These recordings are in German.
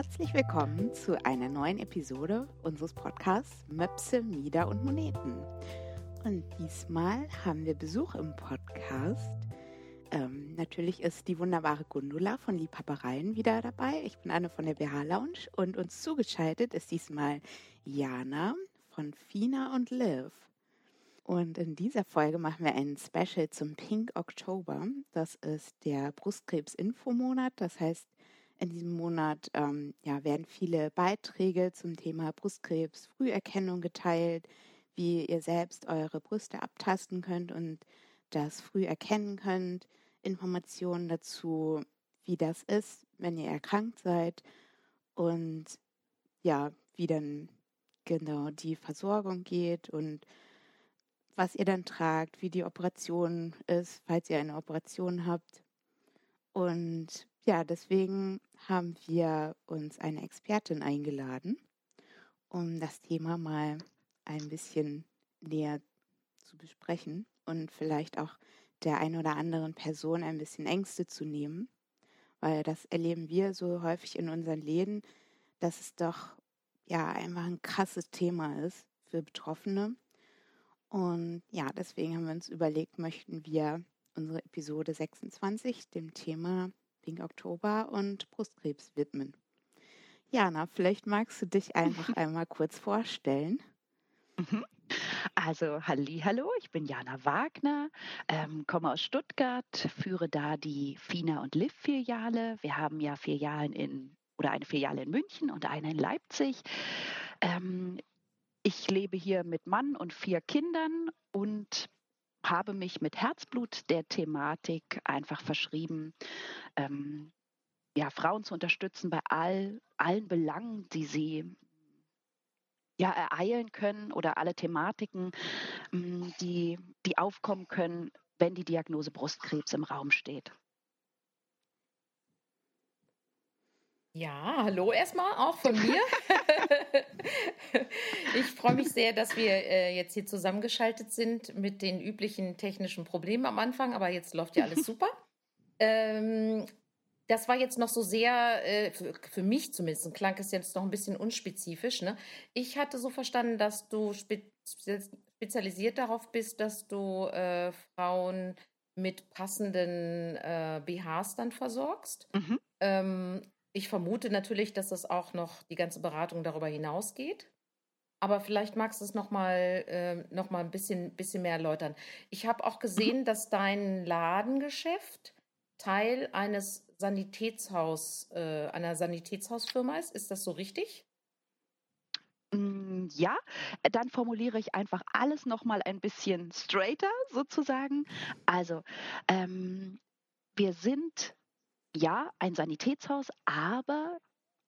Herzlich willkommen zu einer neuen Episode unseres Podcasts Möpse, Mieder und Moneten. Und diesmal haben wir Besuch im Podcast. Ähm, natürlich ist die wunderbare Gundula von Liebhabereien wieder dabei. Ich bin Anne von der BH Lounge und uns zugeschaltet ist diesmal Jana von Fina und Liv. Und in dieser Folge machen wir ein Special zum Pink Oktober. Das ist der Brustkrebs-Infomonat. Das heißt, in diesem Monat ähm, ja, werden viele Beiträge zum Thema Brustkrebs, Früherkennung geteilt, wie ihr selbst eure Brüste abtasten könnt und das früh erkennen könnt. Informationen dazu, wie das ist, wenn ihr erkrankt seid und ja, wie dann genau die Versorgung geht und was ihr dann tragt, wie die Operation ist, falls ihr eine Operation habt. Und ja, deswegen haben wir uns eine Expertin eingeladen, um das Thema mal ein bisschen näher zu besprechen und vielleicht auch der ein oder anderen Person ein bisschen Ängste zu nehmen, weil das erleben wir so häufig in unseren Läden, dass es doch ja einfach ein krasses Thema ist für Betroffene. Und ja, deswegen haben wir uns überlegt, möchten wir unsere Episode 26 dem Thema Pink Oktober und Brustkrebs widmen. Jana, vielleicht magst du dich einfach einmal kurz vorstellen. Mhm. Also halli, hallo, ich bin Jana Wagner, ähm, komme aus Stuttgart, führe da die FINA und LIV Filiale. Wir haben ja Filialen in oder eine Filiale in München und eine in Leipzig. Ähm, ich lebe hier mit Mann und vier Kindern und habe mich mit Herzblut der Thematik einfach verschrieben, ähm, ja, Frauen zu unterstützen bei all, allen Belangen, die sie ja, ereilen können oder alle Thematiken, mm, die, die aufkommen können, wenn die Diagnose Brustkrebs im Raum steht. Ja, hallo erstmal auch von mir. ich freue mich sehr, dass wir äh, jetzt hier zusammengeschaltet sind mit den üblichen technischen Problemen am Anfang, aber jetzt läuft ja alles super. Ähm, das war jetzt noch so sehr, äh, für, für, mich zumindest, klang es jetzt noch ein bisschen unspezifisch. Ne? Ich hatte so verstanden, dass du spe spezialisiert darauf bist, dass du äh, Frauen mit passenden äh, BHs dann versorgst. Mhm. Ähm, ich vermute natürlich, dass das auch noch die ganze Beratung darüber hinausgeht. Aber vielleicht magst du es noch mal, äh, noch mal ein bisschen, bisschen mehr erläutern. Ich habe auch gesehen, dass dein Ladengeschäft Teil eines Sanitätshaus, äh, einer Sanitätshausfirma ist. Ist das so richtig? Mm, ja, dann formuliere ich einfach alles noch mal ein bisschen straighter sozusagen. Also ähm, wir sind ja, ein Sanitätshaus, aber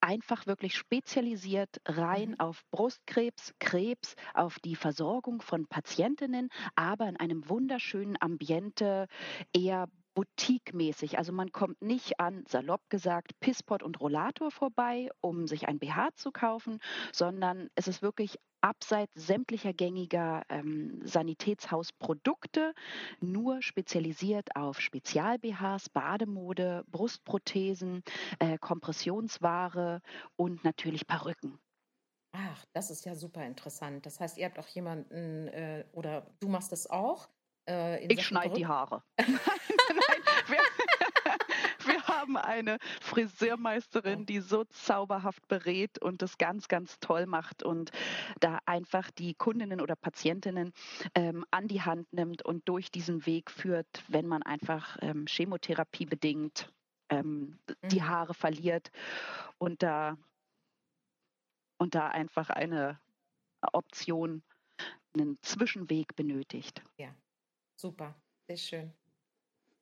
einfach wirklich spezialisiert rein mhm. auf Brustkrebs, Krebs, auf die Versorgung von Patientinnen, aber in einem wunderschönen Ambiente, eher boutique-mäßig. Also man kommt nicht an, salopp gesagt, Pisspot und Rollator vorbei, um sich ein BH zu kaufen, sondern es ist wirklich abseits sämtlicher gängiger ähm, Sanitätshausprodukte, nur spezialisiert auf Spezial-BHs, Bademode, Brustprothesen, äh, Kompressionsware und natürlich Perücken. Ach, das ist ja super interessant. Das heißt, ihr habt auch jemanden äh, oder du machst das auch? Äh, ich schneide die Haare. wir, wir, haben eine Friseurmeisterin, die so zauberhaft berät und das ganz, ganz toll macht und da einfach die Kundinnen oder Patientinnen ähm, an die Hand nimmt und durch diesen Weg führt, wenn man einfach ähm, Chemotherapie bedingt ähm, mhm. die Haare verliert und da, und da einfach eine Option einen Zwischenweg benötigt. Ja, Super, sehr schön.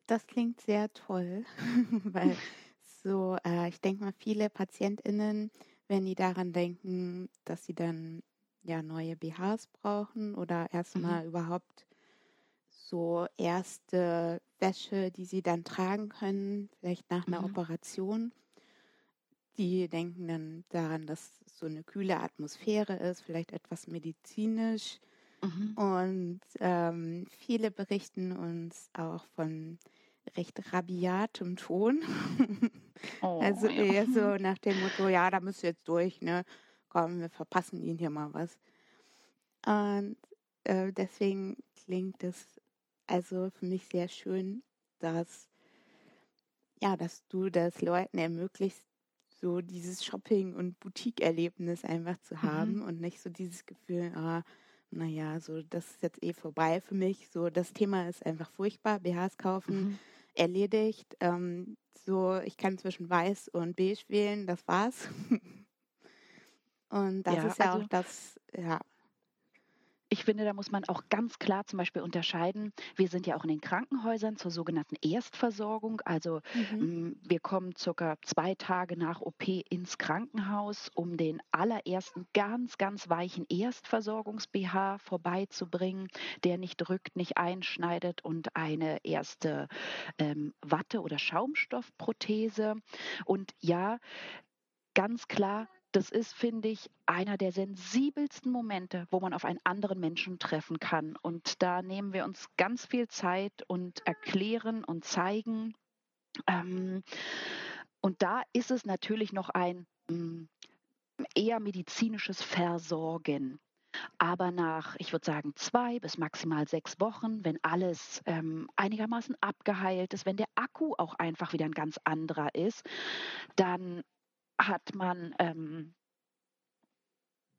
Das klingt sehr toll, weil so, äh, ich denke mal, viele PatientInnen, wenn die daran denken, dass sie dann ja neue BHs brauchen oder erstmal mhm. überhaupt so erste Wäsche, die sie dann tragen können, vielleicht nach einer mhm. Operation. Die denken dann daran, dass so eine kühle Atmosphäre ist, vielleicht etwas medizinisch Mhm. Und ähm, viele berichten uns auch von recht rabiatem Ton, Oh, also eher so nach dem Motto, ja, da müsst ihr jetzt durch, ne? Komm, wir verpassen ihnen hier mal was. Und äh, deswegen klingt es also für mich sehr schön, dass ja, dass du das Leuten ermöglicht, so dieses Shopping- und Boutique-Erlebnis einfach zu haben mhm. und nicht so dieses Gefühl, ah, naja, so das ist jetzt eh vorbei für mich. So das Thema ist einfach furchtbar. BHs kaufen, mhm. Erledigt. Ähm, so, ich kann zwischen weiß und beige wählen, das war's. und das ja, ist ja also, auch das, ja, ich finde, da muss man auch ganz klar zum Beispiel unterscheiden. Wir sind ja auch in den Krankenhäusern zur sogenannten Erstversorgung. Also mhm. wir kommen circa zwei Tage nach OP ins Krankenhaus, um den allerersten ganz, ganz weichen Erstversorgungs-BH vorbeizubringen, der nicht drückt, nicht einschneidet und eine erste ähm, Watte- oder Schaumstoffprothese. Und ja, ganz klar, das ist, finde ich, einer der sensibelsten Momente, wo man auf einen anderen Menschen treffen kann. Und da nehmen wir uns ganz viel Zeit und erklären und zeigen. Ähm, und da ist es natürlich noch ein mm, eher medizinisches Versorgen. Aber nach, ich würde sagen, zwei bis maximal sechs Wochen, wenn alles ähm, einigermaßen abgeheilt ist, wenn der Akku auch einfach wieder ein ganz anderer ist, dann hat man, ähm,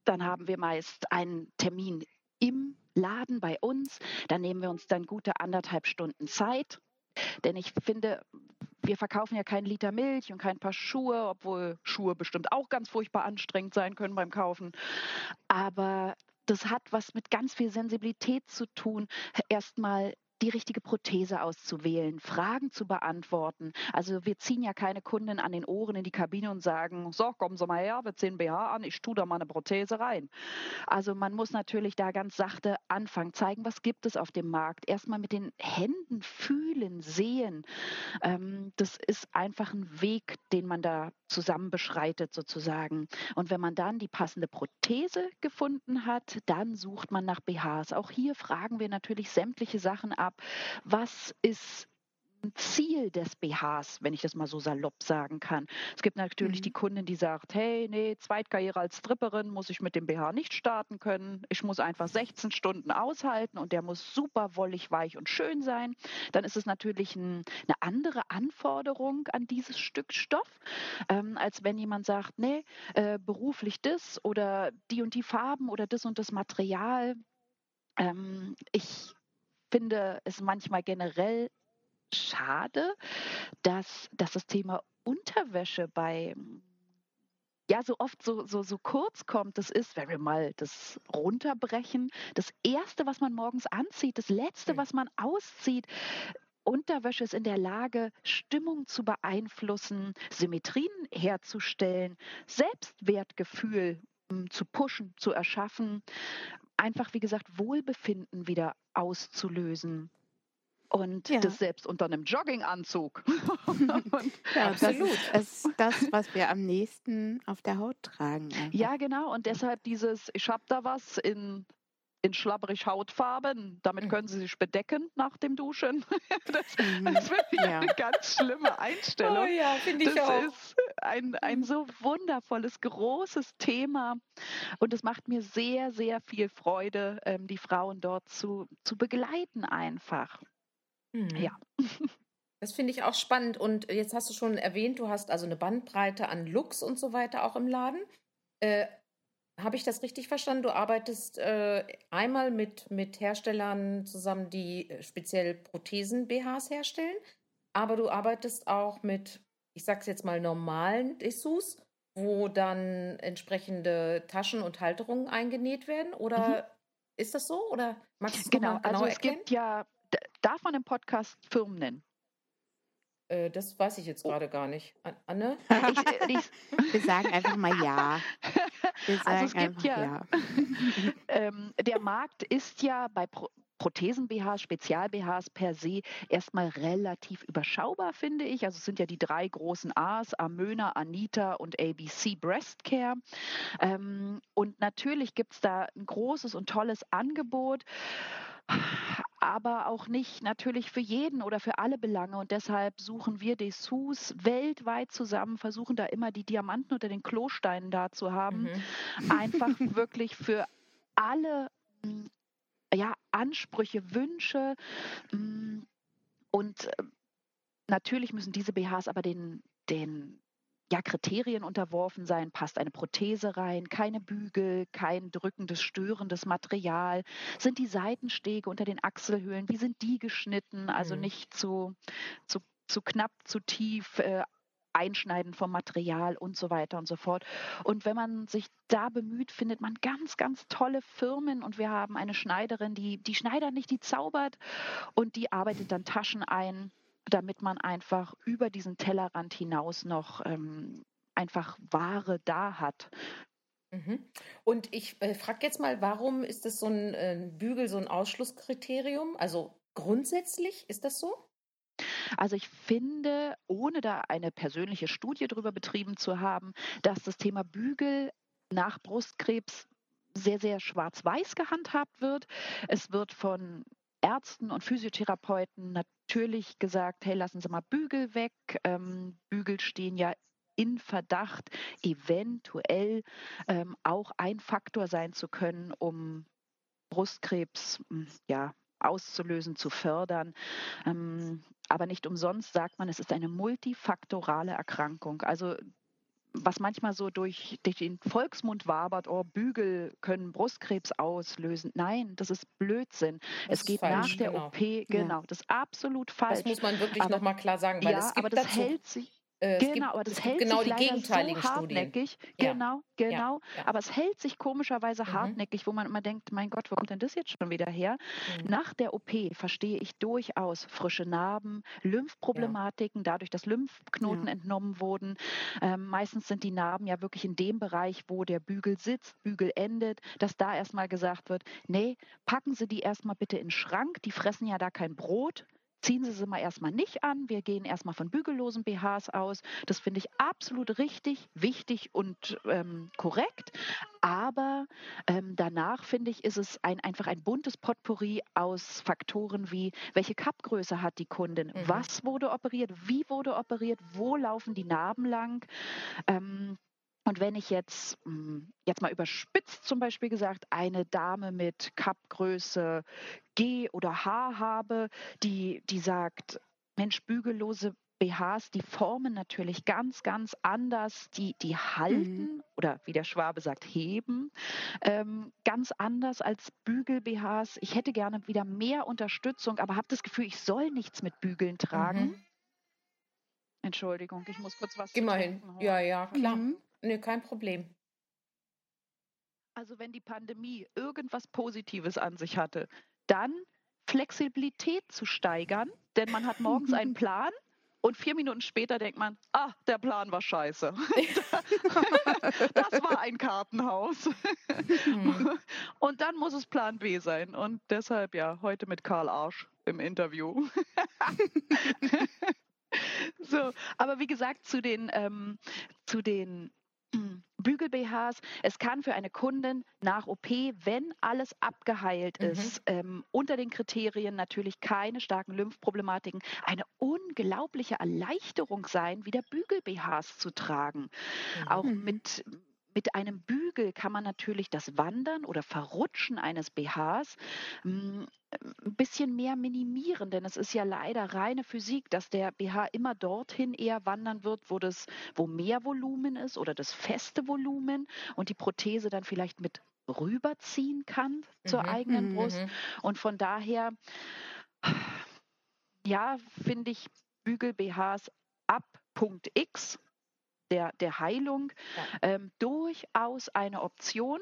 dann haben wir meist einen Termin im Laden bei uns. Da nehmen wir uns dann gute anderthalb Stunden Zeit. Denn ich finde, wir verkaufen ja keinen Liter Milch und kein paar Schuhe, obwohl Schuhe bestimmt auch ganz furchtbar anstrengend sein können beim Kaufen. Aber das hat was mit ganz viel Sensibilität zu tun, erstmal die richtige Prothese auszuwählen, Fragen zu beantworten. Also wir ziehen ja keine Kunden an den Ohren in die Kabine und sagen, so, kommen Sie mal her, wir ziehen BH an, ich tue da mal eine Prothese rein. Also man muss natürlich da ganz sachte anfangen, zeigen, was gibt es auf dem Markt. Erstmal mit den Händen fühlen, sehen. Ähm, das ist einfach ein Weg, den man da zusammen beschreitet sozusagen. Und wenn man dann die passende Prothese gefunden hat, dann sucht man nach BHs. Auch hier fragen wir natürlich sämtliche Sachen ab ab, was ist Ziel des BHs, wenn ich das mal so salopp sagen kann. Es gibt natürlich mhm. die Kundin, die sagt, hey, nee, Zweitkarriere als Stripperin muss ich mit dem BH nicht starten können. Ich muss einfach 16 Stunden aushalten und der muss super wollig, weich und schön sein. Dann ist es natürlich ein, eine andere Anforderung an dieses Stück Stoff, ähm, als wenn jemand sagt, nee, äh, beruflich das oder die und die Farben oder das und das Material. Ähm, ich finde es manchmal generell schade, dass, dass das Thema Unterwäsche bei ja so oft so, so, so kurz kommt, das ist, wenn wir mal das runterbrechen, das Erste, was man morgens anzieht, das Letzte, was man auszieht, Unterwäsche ist in der Lage, Stimmung zu beeinflussen, Symmetrien herzustellen, Selbstwertgefühl hm, zu pushen, zu erschaffen einfach, wie gesagt, Wohlbefinden wieder auszulösen. Und ja. das selbst unter einem Jogginganzug. ja, absolut. Das ist das, was wir am nächsten auf der Haut tragen. Einfach. Ja, genau. Und deshalb dieses, ich habe da was in in schlabberig Hautfarben. Damit mhm. können Sie sich bedecken nach dem Duschen. das, mhm. das finde ich ja. eine ganz schlimme Einstellung. Oh ja, finde ich das auch. Das ist ein, ein so wundervolles, großes Thema. Und es macht mir sehr, sehr viel Freude, ähm, die Frauen dort zu, zu begleiten einfach. Mhm. Ja. Das finde ich auch spannend. Und jetzt hast du schon erwähnt, du hast also eine Bandbreite an Looks und so weiter auch im Laden. Äh, habe ich das richtig verstanden? Du arbeitest äh, einmal mit, mit Herstellern zusammen, die äh, speziell Prothesen-BHs herstellen, aber du arbeitest auch mit, ich sag's jetzt mal, normalen Dessous, wo dann entsprechende Taschen und Halterungen eingenäht werden? Oder mhm. ist das so? Oder magst du genau, genau also es erklären? gibt ja, darf man im Podcast Firmen nennen? Äh, das weiß ich jetzt oh. gerade gar nicht. Anne? Ich, ich, wir sagen einfach mal ja. Wir also es gibt ja, ja. ähm, der Markt ist ja bei Pro Prothesen-BHs, Spezial-BHs per se erstmal relativ überschaubar, finde ich. Also es sind ja die drei großen A's, Amöna, Anita und ABC Breast Care. Ähm, und natürlich gibt es da ein großes und tolles Angebot. Aber auch nicht natürlich für jeden oder für alle Belange. Und deshalb suchen wir Dessous weltweit zusammen, versuchen da immer die Diamanten unter den Klosteinen da zu haben. Mhm. Einfach wirklich für alle hm, ja, Ansprüche, Wünsche. Hm, und äh, natürlich müssen diese BHs aber den, den ja, Kriterien unterworfen sein, passt eine Prothese rein, keine Bügel, kein drückendes, störendes Material, sind die Seitenstege unter den Achselhöhlen, wie sind die geschnitten, also mhm. nicht zu, zu, zu knapp, zu tief, äh, Einschneiden vom Material und so weiter und so fort. Und wenn man sich da bemüht, findet man ganz, ganz tolle Firmen. Und wir haben eine Schneiderin, die, die schneidert nicht, die zaubert. Und die arbeitet dann Taschen ein damit man einfach über diesen Tellerrand hinaus noch ähm, einfach Ware da hat. Mhm. Und ich äh, frage jetzt mal, warum ist das so ein äh, Bügel, so ein Ausschlusskriterium? Also grundsätzlich ist das so? Also ich finde, ohne da eine persönliche Studie darüber betrieben zu haben, dass das Thema Bügel nach Brustkrebs sehr, sehr schwarz-weiß gehandhabt wird. Es wird von Ärzten und Physiotherapeuten natürlich gesagt, hey, lassen Sie mal Bügel weg. Ähm, Bügel stehen ja in Verdacht, eventuell ähm, auch ein Faktor sein zu können, um Brustkrebs hm, ja, auszulösen, zu fördern. Ähm, aber nicht umsonst sagt man, es ist eine multifaktorale Erkrankung. Also was manchmal so durch, durch, den Volksmund wabert, oh, Bügel können Brustkrebs auslösen. Nein, das ist Blödsinn. Das es geht falsch, nach der genau. OP, genau, ja. das ist absolut falsch. Das muss man wirklich nochmal klar sagen, weil ja, es gibt aber das dazu, hält sich. Äh, genau, gibt, aber das hält genau sich gegenteiligen so hartnäckig. Studien. Genau, genau. Ja, aber es hält sich komischerweise mhm. hartnäckig, wo man immer denkt, mein Gott, wo kommt denn das jetzt schon wieder her? Mhm. Nach der OP verstehe ich durchaus frische Narben, Lymphproblematiken, dadurch, dass Lymphknoten entnommen wurden. Ähm, meistens sind die Narben ja wirklich in dem Bereich, wo der Bügel sitzt, Bügel endet, dass da erstmal gesagt wird, nee, packen Sie die erstmal bitte in den Schrank, die fressen ja da kein Brot, ziehen Sie sie mal erstmal nicht an. Wir gehen erstmal von bügellosen BHs aus. Das finde ich absolut richtig, wichtig und ähm, korrekt. Aber ähm, danach finde ich, ist es ein, einfach ein buntes Potpourri aus Faktoren wie, welche Kappgröße hat die Kundin, mhm. was wurde operiert, wie wurde operiert, wo laufen die Narben lang. Ähm, und wenn ich jetzt, hm, jetzt mal überspitzt zum Beispiel gesagt, eine Dame mit Cup-Größe G oder H habe, die, die sagt, Mensch, bügellose BHs, die formen natürlich ganz, ganz anders, die, die halten mhm. oder wie der Schwabe sagt, heben, ähm, ganz anders als Bügel-BHs. Ich hätte gerne wieder mehr Unterstützung, aber habe das Gefühl, ich soll nichts mit Bügeln tragen. Mhm. Entschuldigung, ich muss kurz was. Immerhin. Ja, ja, klar. Mhm. Nö, kein Problem. Also wenn die Pandemie irgendwas Positives an sich hatte, dann Flexibilität zu steigern, denn man hat morgens einen Plan und vier Minuten später denkt man, ah, der Plan war scheiße. das war ein Kartenhaus. Mhm. Und dann muss es Plan B sein. Und deshalb ja, heute mit Karl Arsch im Interview. so, aber wie gesagt, zu den, ähm, zu den Bügel-BHs. Es kann für eine Kundin nach OP, wenn alles abgeheilt mhm. ist, ähm, unter den Kriterien natürlich keine starken Lymphproblematiken, eine unglaubliche Erleichterung sein, wieder Bügel-BHs zu tragen. Mhm. Auch mit mit einem Bügel kann man natürlich das Wandern oder Verrutschen eines BHs hm, ein bisschen mehr minimieren, denn es ist ja leider reine Physik, dass der BH immer dorthin eher wandern wird, wo das, wo mehr Volumen ist oder das feste Volumen und die Prothese dann vielleicht mit rüberziehen kann zur mhm. eigenen mhm, Brust. Mhm. Und von daher, ja, finde ich Bügel BHs ab Punkt X der, der Heilung ja. ähm, durchaus eine Option.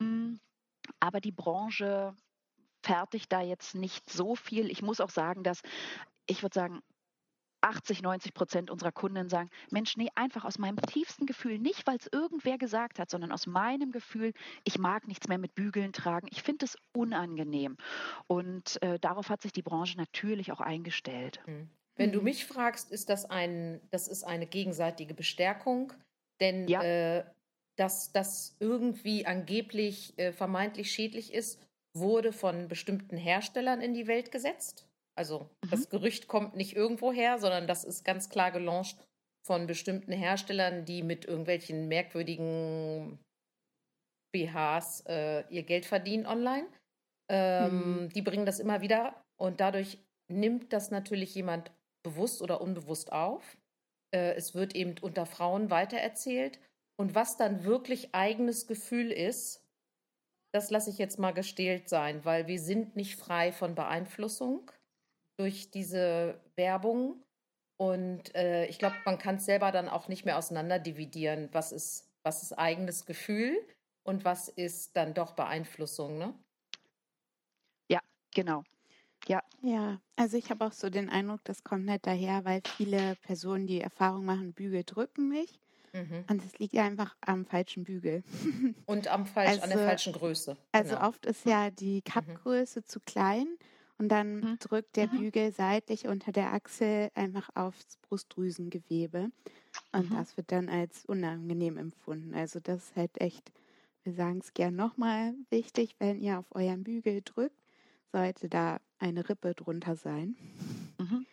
Hm, aber die Branche fertigt da jetzt nicht so viel. Ich muss auch sagen, dass ich würde sagen, 80, 90 Prozent unserer Kunden sagen, Mensch, nee, einfach aus meinem tiefsten Gefühl, nicht weil es irgendwer gesagt hat, sondern aus meinem Gefühl, ich mag nichts mehr mit Bügeln tragen. Ich finde es unangenehm. Und äh, darauf hat sich die Branche natürlich auch eingestellt. Wenn mhm. du mich fragst, ist das ein, das ist eine gegenseitige Bestärkung, denn ja. äh, dass das irgendwie angeblich äh, vermeintlich schädlich ist, wurde von bestimmten Herstellern in die Welt gesetzt. Also mhm. das Gerücht kommt nicht irgendwo her, sondern das ist ganz klar gelauncht von bestimmten Herstellern, die mit irgendwelchen merkwürdigen BHs äh, ihr Geld verdienen online. Ähm, mhm. Die bringen das immer wieder und dadurch nimmt das natürlich jemand bewusst oder unbewusst auf. Äh, es wird eben unter Frauen weitererzählt. Und was dann wirklich eigenes Gefühl ist, das lasse ich jetzt mal gestählt sein, weil wir sind nicht frei von Beeinflussung durch diese Werbung. Und äh, ich glaube, man kann es selber dann auch nicht mehr auseinanderdividieren, was ist, was ist eigenes Gefühl und was ist dann doch Beeinflussung, ne? Ja, genau. Ja. Ja, also ich habe auch so den Eindruck, das kommt nicht daher, weil viele Personen die Erfahrung machen, Bügel drücken mich. Mhm. Und es liegt einfach am falschen Bügel. Und am falsch, also, an der also falschen Größe. Also genau. Oft ist ja die Kappgröße mhm. zu klein und dann mhm. drückt der mhm. Bügel seitlich unter der Achsel einfach aufs Brustdrüsengewebe. Und mhm. das wird dann als unangenehm empfunden. Also das ist halt echt, wir sagen es gern nochmal, wichtig, wenn ihr auf euren Bügel drückt, sollte da eine Rippe drunter sein. Mhm.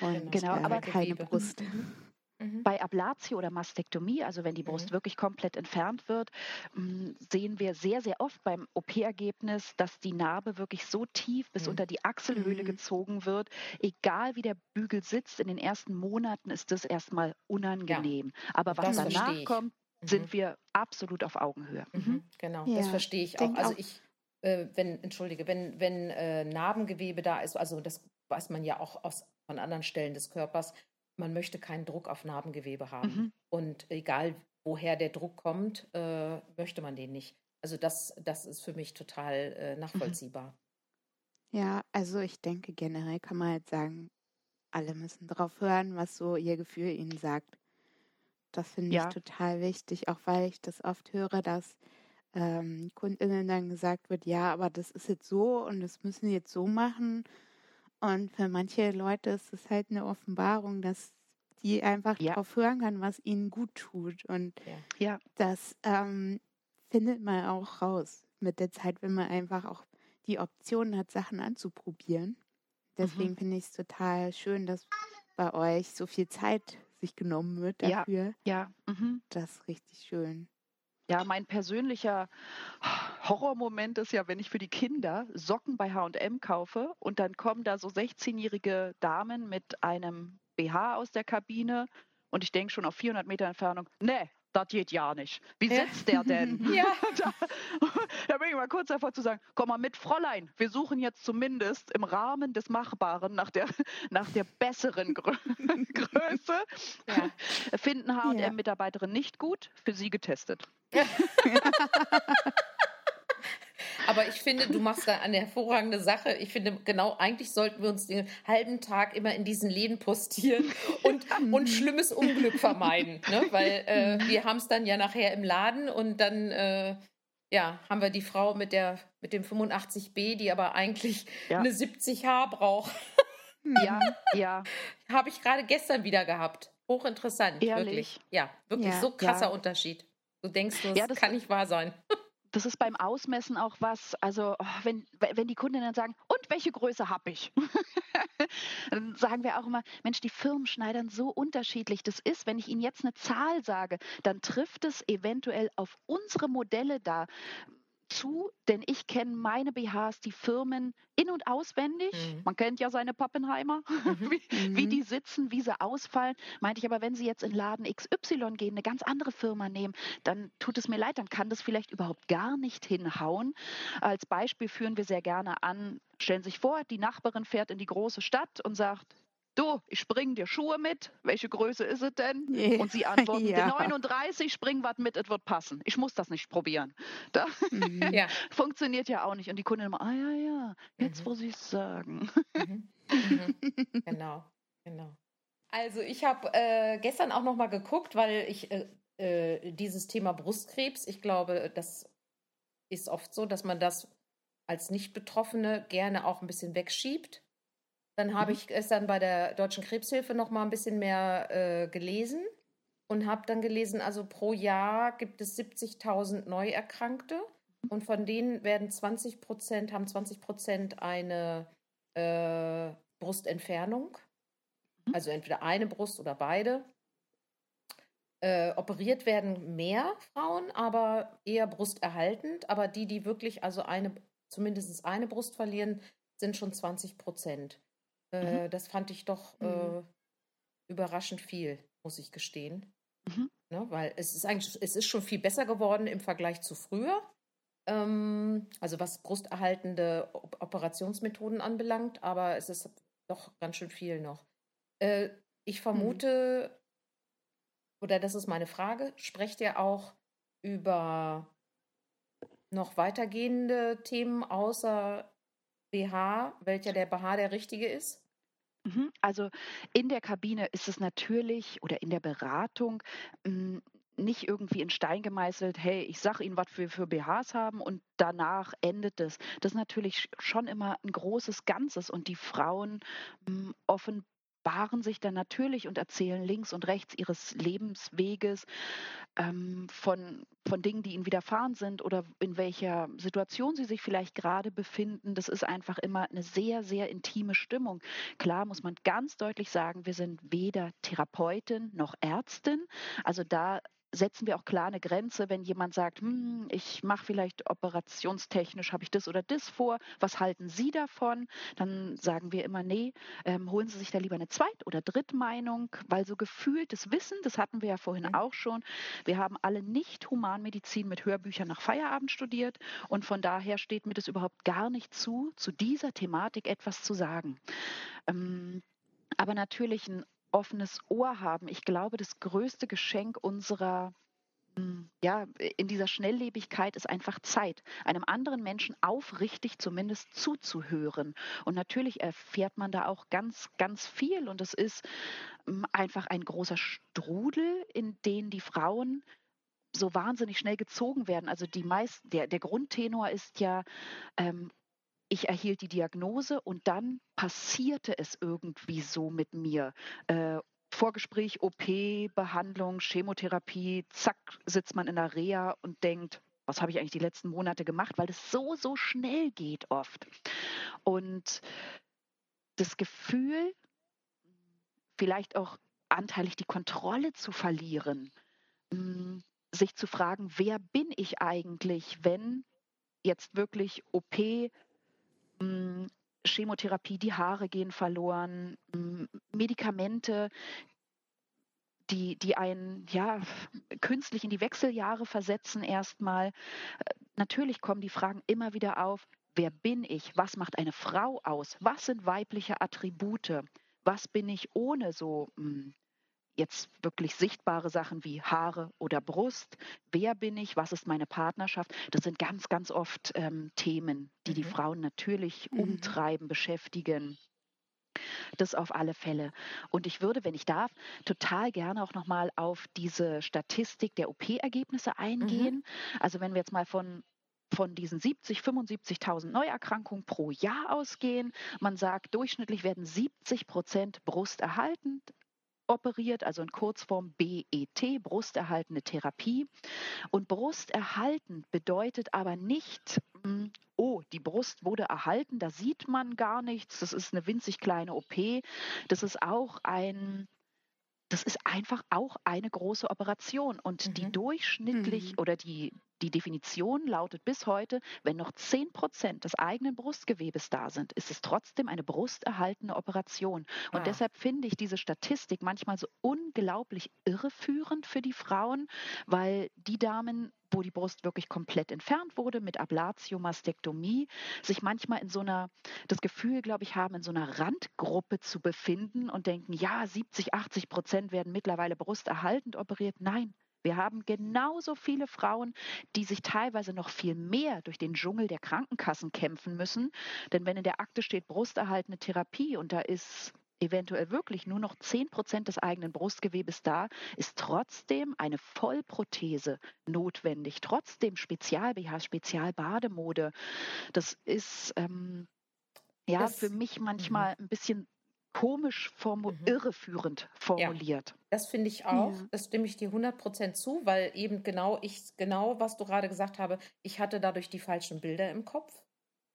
Und genau, aber keine Brust. Mhm. Mhm. Bei Ablatio oder Mastektomie, also wenn die Brust mhm. wirklich komplett entfernt wird, mm, sehen wir sehr, sehr oft beim OP-Ergebnis, dass die Narbe wirklich so tief bis mhm. unter die Achselhöhle mhm. gezogen wird. Egal wie der Bügel sitzt, in den ersten Monaten ist das erstmal unangenehm. Ja. Aber was das danach kommt, sind mhm. wir absolut auf Augenhöhe. Mhm. Genau, ja. das verstehe ich auch. Also ich, äh, wenn, entschuldige, wenn, wenn äh, Narbengewebe da ist, also das weiß man ja auch aus, von anderen Stellen des Körpers, man möchte keinen Druck auf Narbengewebe haben. Mhm. Und egal, woher der Druck kommt, äh, möchte man den nicht. Also das, das ist für mich total äh, mhm. nachvollziehbar. Ja, also ich denke generell kann man halt sagen, alle müssen darauf hören, was so ihr Gefühl ihnen sagt. Das finde ja. ich total wichtig, auch weil ich das oft höre, dass ähm, KundInnen dann gesagt wird, ja, aber das ist jetzt so und das müssen wir jetzt so machen. Und für manche Leute ist es halt eine Offenbarung, dass die einfach ja. darauf hören kann, was ihnen gut tut. Und ja. das ähm, findet man auch raus mit der Zeit, wenn man einfach auch die Option hat, Sachen anzuprobieren. Deswegen mhm. finde ich es total schön, dass bei euch so viel Zeit sich genommen wird dafür. Ja, ja. Mhm. Das ist richtig schön. Ja, mein persönlicher Horrormoment ist ja, wenn ich für die Kinder Socken bei H&M kaufe und dann kommen da so 16-jährige Damen mit einem BH aus der Kabine und ich denke schon auf 400 Meter Entfernung, nee, das geht ja nicht. Wie sitzt der denn? ja. da, da, bin ich mal kurz davor zu sagen, komm mal mit, Fräulein, wir suchen jetzt zumindest im Rahmen des Machbaren nach der, nach der besseren Grö Größe. Ja. Finden H&M-Mitarbeiterin nicht gut, für sie getestet. Aber ich finde, du machst da eine hervorragende Sache. Ich finde, genau, eigentlich sollten wir uns den halben Tag immer in diesen Läden postieren und, und schlimmes Unglück vermeiden. Ne? Weil äh, wir haben es dann ja nachher im Laden und dann äh, ja, haben wir die Frau mit, der, mit dem 85b, die aber eigentlich ja. eine 70h braucht. Ja, ja. Habe ich gerade gestern wieder gehabt. Hochinteressant, Ehrlich? wirklich. Ja, wirklich ja, so krasser ja. Unterschied. Du denkst, das, ja, das kann nicht wahr sein. Das ist beim Ausmessen auch was, also oh, wenn, wenn die Kundinnen sagen, und welche Größe habe ich? dann sagen wir auch immer, Mensch, die Firmen schneidern so unterschiedlich. Das ist, wenn ich Ihnen jetzt eine Zahl sage, dann trifft es eventuell auf unsere Modelle da zu, denn ich kenne meine BHs, die Firmen in- und auswendig. Mhm. Man kennt ja seine Pappenheimer, mhm. wie, wie, mhm. die sitzen, wie sie ausfallen. Meinte ich aber, wenn Sie jetzt in Laden XY gehen, eine ganz andere Firma nehmen, dann tut es mir leid, dann kann das vielleicht überhaupt gar nicht hinhauen. Als Beispiel führen wir sehr gerne an, stellen Sie sich vor, die Nachbarin fährt in die große Stadt und sagt, du, ich bring dir Schuhe mit, welche Größe ist es denn? Und sie antworten, ja. 39, spring was mit, es wird passen. Ich muss das nicht probieren. Da mhm. ja. funktioniert ja auch nicht. Und die Kunden immer, ah ja, ja, jetzt mhm. wo sie es sagen. Mhm. mhm. Genau, genau. Also ich habe äh, gestern auch noch mal geguckt, weil ich äh, äh, dieses Thema Brustkrebs, ich glaube, das ist oft so, dass man das als Nicht-Betroffene gerne auch ein bisschen wegschiebt. Dann habe mhm. ich es dann bei der Deutschen Krebshilfe noch mal ein bisschen mehr äh, gelesen und habe dann gelesen, also pro Jahr gibt es 70.000 Neuerkrankte und von denen werden 20 Prozent, haben 20 Prozent eine äh, Brustentfernung, mhm. also entweder eine Brust oder beide. Äh, operiert werden mehr Frauen, aber eher brusterhaltend. Aber die, die wirklich also eine, zumindest eine Brust verlieren, sind schon 20 Prozent. Äh, mhm. Das fand ich doch mhm. äh, überraschend viel, muss ich gestehen. Mhm. Ne, weil es ist eigentlich, es ist schon viel besser geworden im Vergleich zu früher. Ähm, also was brusterhaltende Operationsmethoden anbelangt, aber es ist doch ganz schön viel noch. Äh, ich mhm. vermute, mhm. oder das ist meine Frage, sprecht ihr auch über noch weitergehende Themen außer BH, welcher der BH der richtige ist? Mhm. Also in der Kabine ist es natürlich oder in der Beratung hm, nicht irgendwie in Stein gemeißelt, hey, ich sage Ihnen, was wir für BHs haben und danach endet es. Das ist natürlich schon immer ein großes Ganzes und die Frauen hm, offen offenbaren sich dann natürlich und erzählen links und rechts ihres Lebensweges ähm, von, von Dingen, die ihnen widerfahren sind oder in welcher Situation sie sich vielleicht gerade befinden. Das ist einfach immer eine sehr, sehr intime Stimmung. Klar muss man ganz deutlich sagen, wir sind weder Therapeutin noch Ärztin. Also da setzen wir auch klar eine Grenze, wenn jemand sagt, hm, ich mache vielleicht operationstechnisch, habe ich das oder das vor, was halten Sie davon? Dann sagen wir immer, nee, ähm, holen Sie sich da lieber eine Zweit- oder Drittmeinung, weil so gefühltes Wissen, das hatten wir ja vorhin mhm. auch schon, wir haben alle nicht Humanmedizin mit Hörbüchern nach Feierabend studiert und von daher steht mir das überhaupt gar nicht zu, zu dieser Thematik etwas zu sagen. Ähm, aber natürlich ein offenes Ohr haben. Ich glaube, das größte Geschenk unserer hm, ja, in dieser Schnelllebigkeit ist einfach Zeit, einem anderen Menschen aufrichtig zumindest zuzuhören. Und natürlich erfährt man da auch ganz, ganz viel. Und es ist hm, einfach ein großer Strudel, in den die Frauen so wahnsinnig schnell gezogen werden. Also die meisten, der, der Grundtenor ist ja, ähm, ich erhielt die Diagnose und dann passierte es irgendwie so mit mir. Äh, Vorgespräch, OP, Behandlung, Chemotherapie, zack, sitzt man in der Reha und denkt, was habe ich eigentlich die letzten Monate gemacht, weil es so, so schnell geht oft. Und das Gefühl, vielleicht auch anteilig die Kontrolle zu verlieren, mm, sich zu fragen, wer bin ich eigentlich, wenn jetzt wirklich OP, hm, Chemotherapie, die Haare gehen verloren, hm, Medikamente, die, die einen ja künstlich in die Wechseljahre versetzen erstmal. Äh, natürlich kommen die Fragen immer wieder auf, wer bin ich? Was macht eine Frau aus? Was sind weibliche Attribute? Was bin ich ohne so hm, jetzt wirklich sichtbare Sachen wie Haare oder Brust. Wer bin ich? Was ist meine Partnerschaft? Das sind ganz, ganz oft ähm, Themen, die mhm. die Frauen natürlich mhm. umtreiben, beschäftigen. Das auf alle Fälle. Und ich würde, wenn ich darf, total gerne auch nochmal auf diese Statistik der OP-Ergebnisse mhm. eingehen. Mhm. Also wenn wir jetzt mal von von diesen 70, 75.000 Neuerkrankungen pro Jahr ausgehen. Man sagt, durchschnittlich werden 70 Prozent brusterhaltend operiert, also in Kurzform BET, brusterhaltende Therapie. Und brusterhaltend bedeutet aber nicht, hm, oh, die Brust wurde erhalten, da sieht man gar nichts, das ist eine winzig kleine OP. Das ist auch ein das ist einfach auch eine große Operation. Und mhm. die durchschnittlich mhm. oder die, die Definition lautet bis heute, wenn noch 10 Prozent des eigenen Brustgewebes da sind, ist es trotzdem eine brusterhaltene Operation. Und ah. deshalb finde ich diese Statistik manchmal so unglaublich irreführend für die Frauen, weil die Damen wo die Brust wirklich komplett entfernt wurde mit Ablatiomastektomie, sich manchmal in so einer, das Gefühl, glaube ich, haben, in so einer Randgruppe zu befinden und denken, ja, 70, 80 Prozent werden mittlerweile brusterhaltend operiert. Nein, wir haben genauso viele Frauen, die sich teilweise noch viel mehr durch den Dschungel der Krankenkassen kämpfen müssen. Denn wenn in der Akte steht brusterhaltende Therapie und da ist eventuell wirklich nur noch 10 Prozent des eigenen Brustgewebes da, ist trotzdem eine Vollprothese notwendig, trotzdem Spezial-BH, Spezialbademode. Das ist ähm, ja das, für mich manchmal mhm. ein bisschen komisch, formu mhm. irreführend formuliert. Ja, das finde ich auch. Ja. Das stimme ich dir 100% zu, weil eben genau ich, genau was du gerade gesagt habe, ich hatte dadurch die falschen Bilder im Kopf.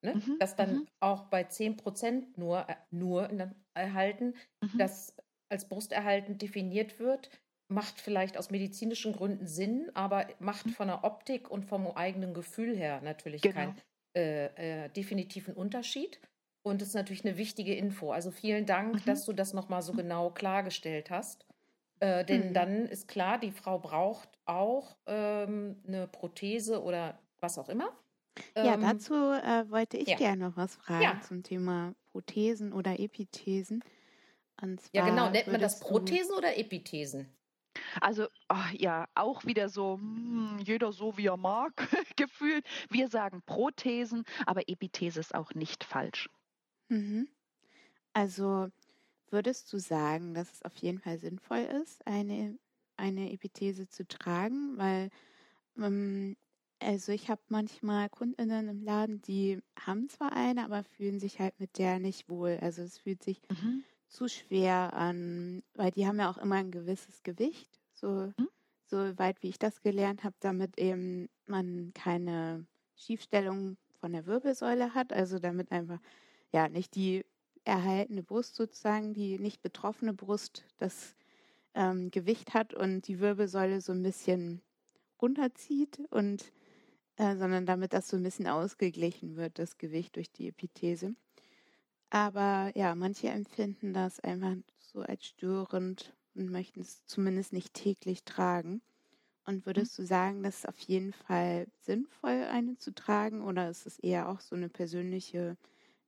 Ne? Mhm. Das dann mhm. auch bei 10% nur, äh, nur erhalten, mhm. das als Brusterhalten definiert wird, macht vielleicht aus medizinischen Gründen Sinn, aber macht mhm. von der Optik und vom eigenen Gefühl her natürlich genau. keinen äh, äh, definitiven Unterschied. Und das ist natürlich eine wichtige Info. Also vielen Dank, mhm. dass du das nochmal so genau klargestellt hast. Äh, denn mhm. dann ist klar, die Frau braucht auch ähm, eine Prothese oder was auch immer. Ja, ähm, dazu äh, wollte ich ja. gerne noch was fragen ja. zum Thema Prothesen oder Epithesen. ja, genau. Nennt man das Prothesen oder Epithesen? Also ach, ja, auch wieder so, hm, jeder so wie er mag, gefühlt. Wir sagen Prothesen, aber Epithese ist auch nicht falsch. Mhm. Also würdest du sagen, dass es auf jeden Fall sinnvoll ist, eine, eine Epithese zu tragen? Weil, ähm, also ich habe manchmal Kundinnen im Laden, die haben zwar eine, aber fühlen sich halt mit der nicht wohl. Also es fühlt sich mhm. zu schwer an, weil die haben ja auch immer ein gewisses Gewicht, so, mhm. so weit wie ich das gelernt habe, damit eben man keine Schiefstellung von der Wirbelsäule hat, also damit einfach ja nicht die erhaltene Brust sozusagen, die nicht betroffene Brust das ähm, Gewicht hat und die Wirbelsäule so ein bisschen runterzieht und äh, sondern damit das so ein bisschen ausgeglichen wird, das Gewicht durch die Epithese. Aber ja, manche empfinden das einfach so als störend und möchten es zumindest nicht täglich tragen. Und mhm. würdest du sagen, dass es auf jeden Fall sinnvoll, eine zu tragen oder ist es eher auch so eine persönliche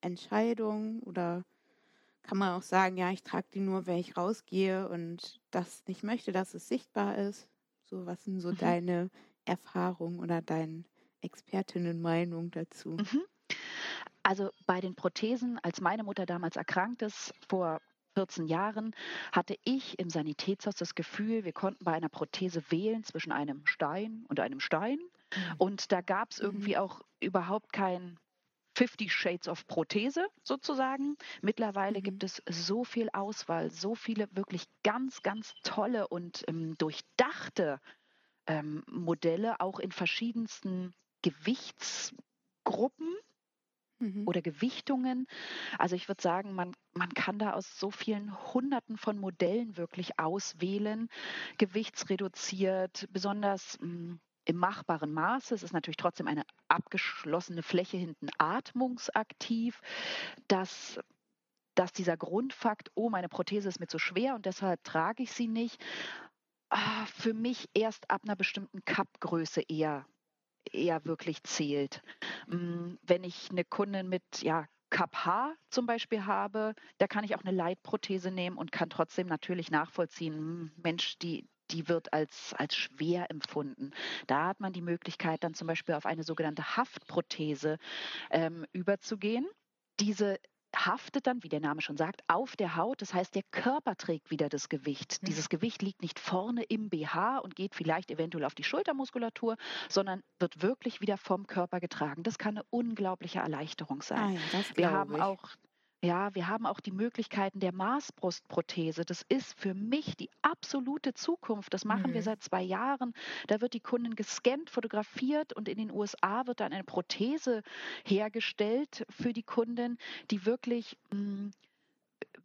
Entscheidung oder kann man auch sagen, ja, ich trage die nur, wenn ich rausgehe und das nicht möchte, dass es sichtbar ist? So, was sind so mhm. deine Erfahrungen oder deine Expertinnenmeinung dazu? Mhm. Also bei den Prothesen, als meine Mutter damals erkrankt ist, vor 14 Jahren, hatte ich im Sanitätshaus das Gefühl, wir konnten bei einer Prothese wählen zwischen einem Stein und einem Stein. Mhm. Und da gab es irgendwie mhm. auch überhaupt kein 50 Shades of Prothese sozusagen. Mittlerweile mhm. gibt es so viel Auswahl, so viele wirklich ganz, ganz tolle und ähm, durchdachte ähm, Modelle, auch in verschiedensten Gewichtsgruppen mhm. oder Gewichtungen. Also ich würde sagen, man, man kann da aus so vielen Hunderten von Modellen wirklich auswählen, gewichtsreduziert, besonders mh, hm, im machbaren Maße. Es ist natürlich trotzdem eine abgeschlossene Fläche hinten atmungsaktiv, dass dass dieser Grundfakt, oh, meine Prothese ist mir zu schwer und deshalb trage ich sie nicht, ah, für mich erst ab einer bestimmten Cup-Größe eher, eher wirklich zählt. Mm, wenn ich eine Kundin mit ja, Cup H zum Beispiel habe, da kann ich auch eine Leitprothese nehmen und kann trotzdem natürlich nachvollziehen, hm, Mensch, die, die wird als, als schwer empfunden. Da hat man die Möglichkeit, dann zum Beispiel auf eine sogenannte Haftprothese ähm, überzugehen. Diese haftet dann, wie der Name schon sagt, auf der Haut. Das heißt, der Körper trägt wieder das Gewicht. Mhm. Dieses Gewicht liegt nicht vorne im BH und geht vielleicht eventuell auf die Schultermuskulatur, sondern wird wirklich wieder vom Körper getragen. Das kann eine unglaubliche Erleichterung sein. Ja, Wir haben ich. auch ja, wir haben auch die Möglichkeiten der Maßbrustprothese. Das ist für mich die absolute Zukunft. Das machen mhm. wir seit zwei Jahren. Da wird die Kundin gescannt, fotografiert und in den USA wird dann eine Prothese hergestellt für die Kundin, die wirklich mh, hm,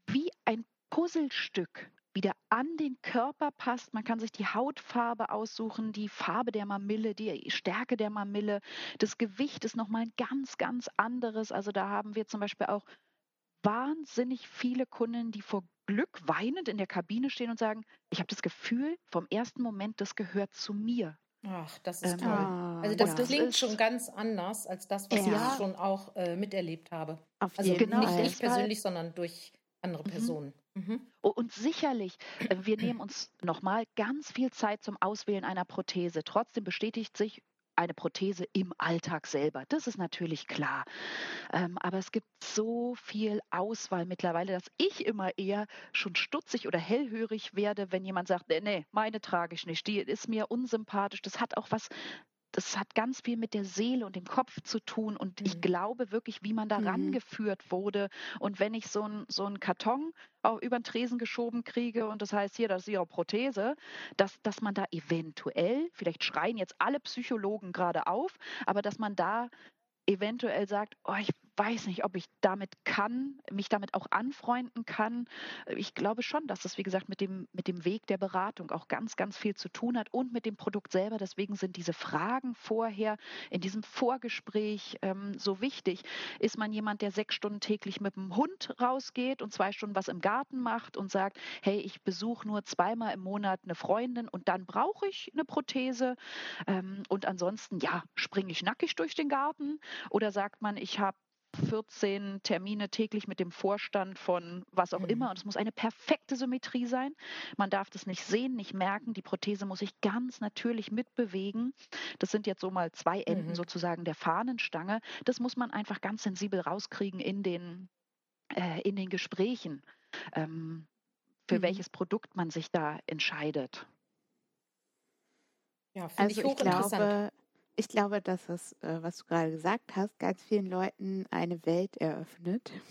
wie ein Puzzlestück wieder an den Körper passt. Man kann sich die Hautfarbe aussuchen, die Farbe der Mamille, die Stärke der Mamille. Das Gewicht ist nochmal ein ganz, ganz anderes. Also da haben wir zum Beispiel auch wahnsinnig viele Kunden, die vor Glück weinend in der Kabine stehen und sagen, ich habe das Gefühl vom ersten Moment, das gehört zu mir. Ach, das ist ähm, toll. Also das, das klingt schon ganz anders als das, was ja. ich schon auch äh, miterlebt habe. Auf also jeden also nicht ich persönlich, sondern durch andere mhm. Personen. Mhm. Und sicherlich, äh, wir nehmen uns nochmal ganz viel Zeit zum Auswählen einer Prothese. Trotzdem bestätigt sich eine Prothese im Alltag selber. Das ist natürlich klar. Ähm, aber es gibt so viel Auswahl mittlerweile, dass ich immer eher schon stutzig oder hellhörig werde, wenn jemand sagt, nee, nee meine trage ich nicht, die ist mir unsympathisch. Das hat auch was das hat ganz viel mit der Seele und dem Kopf zu tun. Und mhm. ich glaube wirklich, wie man da mhm. rangeführt wurde. Und wenn ich so einen so einen Karton auch über den Tresen geschoben kriege und das heißt hier, das ist Ihre Prothese, dass, dass man da eventuell, vielleicht schreien jetzt alle Psychologen gerade auf, aber dass man da eventuell sagt, oh, ich weiß nicht, ob ich damit kann, mich damit auch anfreunden kann. Ich glaube schon, dass das, wie gesagt, mit dem, mit dem Weg der Beratung auch ganz, ganz viel zu tun hat und mit dem Produkt selber. Deswegen sind diese Fragen vorher in diesem Vorgespräch ähm, so wichtig. Ist man jemand, der sechs Stunden täglich mit dem Hund rausgeht und zwei Stunden was im Garten macht und sagt, hey, ich besuche nur zweimal im Monat eine Freundin und dann brauche ich eine Prothese. Ähm, und ansonsten, ja, springe ich nackig durch den Garten oder sagt man, ich habe 14 Termine täglich mit dem Vorstand von was auch mhm. immer. Und es muss eine perfekte Symmetrie sein. Man darf das nicht sehen, nicht merken. Die Prothese muss sich ganz natürlich mitbewegen. Das sind jetzt so mal zwei Enden mhm. sozusagen der Fahnenstange. Das muss man einfach ganz sensibel rauskriegen in den, äh, in den Gesprächen, ähm, für mhm. welches Produkt man sich da entscheidet. Ja, finde also ich hochinteressant. Ich glaube, ich glaube, dass das, äh, was du gerade gesagt hast, ganz vielen Leuten eine Welt eröffnet.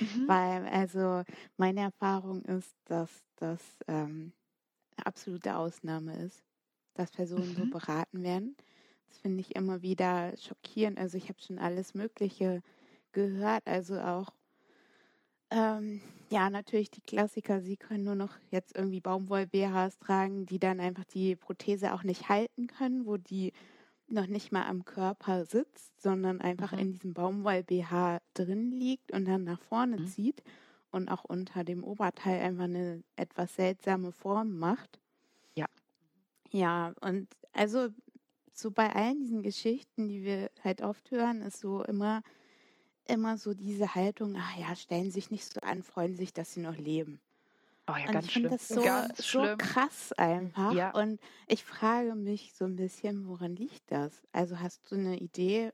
Mhm. Weil, also, meine Erfahrung ist, dass das ähm, eine absolute Ausnahme ist, dass Personen mhm. so beraten werden. Das finde ich immer wieder schockierend. Also, ich habe schon alles Mögliche gehört, also auch ähm, ja, natürlich die Klassiker. Sie können nur noch jetzt irgendwie Baumwoll-BHs tragen, die dann einfach die Prothese auch nicht halten können, wo die noch nicht mal am Körper sitzt, sondern einfach mhm. in diesem Baumwoll-BH drin liegt und dann nach vorne mhm. zieht und auch unter dem Oberteil einfach eine etwas seltsame Form macht. Ja. Ja, und also so bei allen diesen Geschichten, die wir halt oft hören, ist so immer, immer so diese Haltung, ach ja, stellen sich nicht so an, freuen sich, dass sie noch leben. Oh ja, und ganz ich finde das so, so krass einfach. Ja. Und ich frage mich so ein bisschen, woran liegt das? Also hast du eine Idee,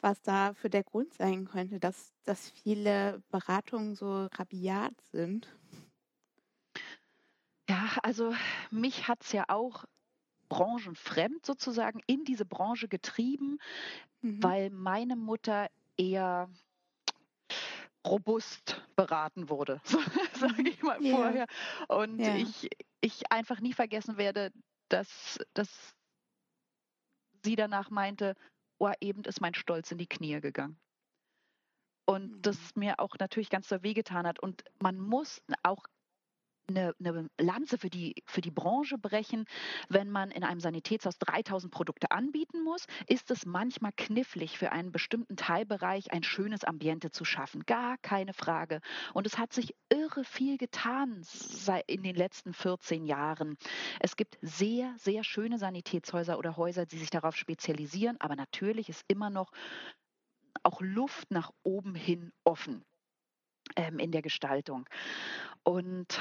was da für der Grund sein könnte, dass, dass viele Beratungen so rabiat sind? Ja, also mich hat es ja auch branchenfremd sozusagen in diese Branche getrieben, mhm. weil meine Mutter eher robust beraten wurde, sage ich mal ja. vorher. Und ja. ich, ich einfach nie vergessen werde, dass, dass sie danach meinte, oh, eben ist mein Stolz in die Knie gegangen. Und mhm. das mir auch natürlich ganz so wehgetan hat. Und man muss auch eine, eine, Lanze für die, für die Branche brechen. Wenn man in einem Sanitätshaus 3000 Produkte anbieten muss, ist es manchmal knifflig für einen bestimmten Teilbereich ein schönes Ambiente zu schaffen. Gar keine Frage. Und es hat sich irre viel getan in den letzten 14 Jahren. Es gibt sehr, sehr schöne Sanitätshäuser oder Häuser, die sich darauf spezialisieren, aber natürlich ist immer noch auch Luft nach oben hin offen ähm, in der Gestaltung. Und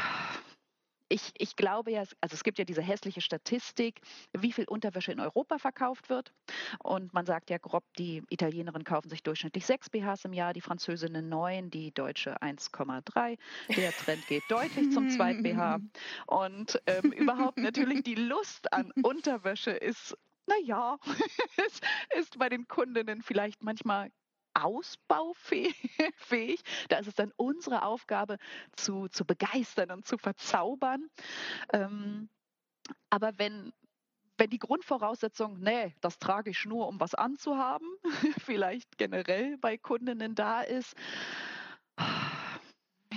ich, ich, glaube ja, also es gibt ja diese hässliche Statistik, wie viel Unterwäsche in Europa verkauft wird. Und man sagt ja grob, die Italienerinnen kaufen sich durchschnittlich sechs BHs im Jahr, die Französinnen neun, die Deutsche 1,3. Der Trend geht deutlich zum Zweit BH. Und ähm, überhaupt natürlich die Lust an Unterwäsche ist naja, ist, ist bei den Kundinnen vielleicht manchmal ausbaufähig. Da ist es dann unsere Aufgabe, zu, zu begeistern und zu verzaubern. Ähm, aber wenn, wenn die Grundvoraussetzung, nee, das trage ich nur, um was anzuhaben, vielleicht generell bei Kundinnen da ist,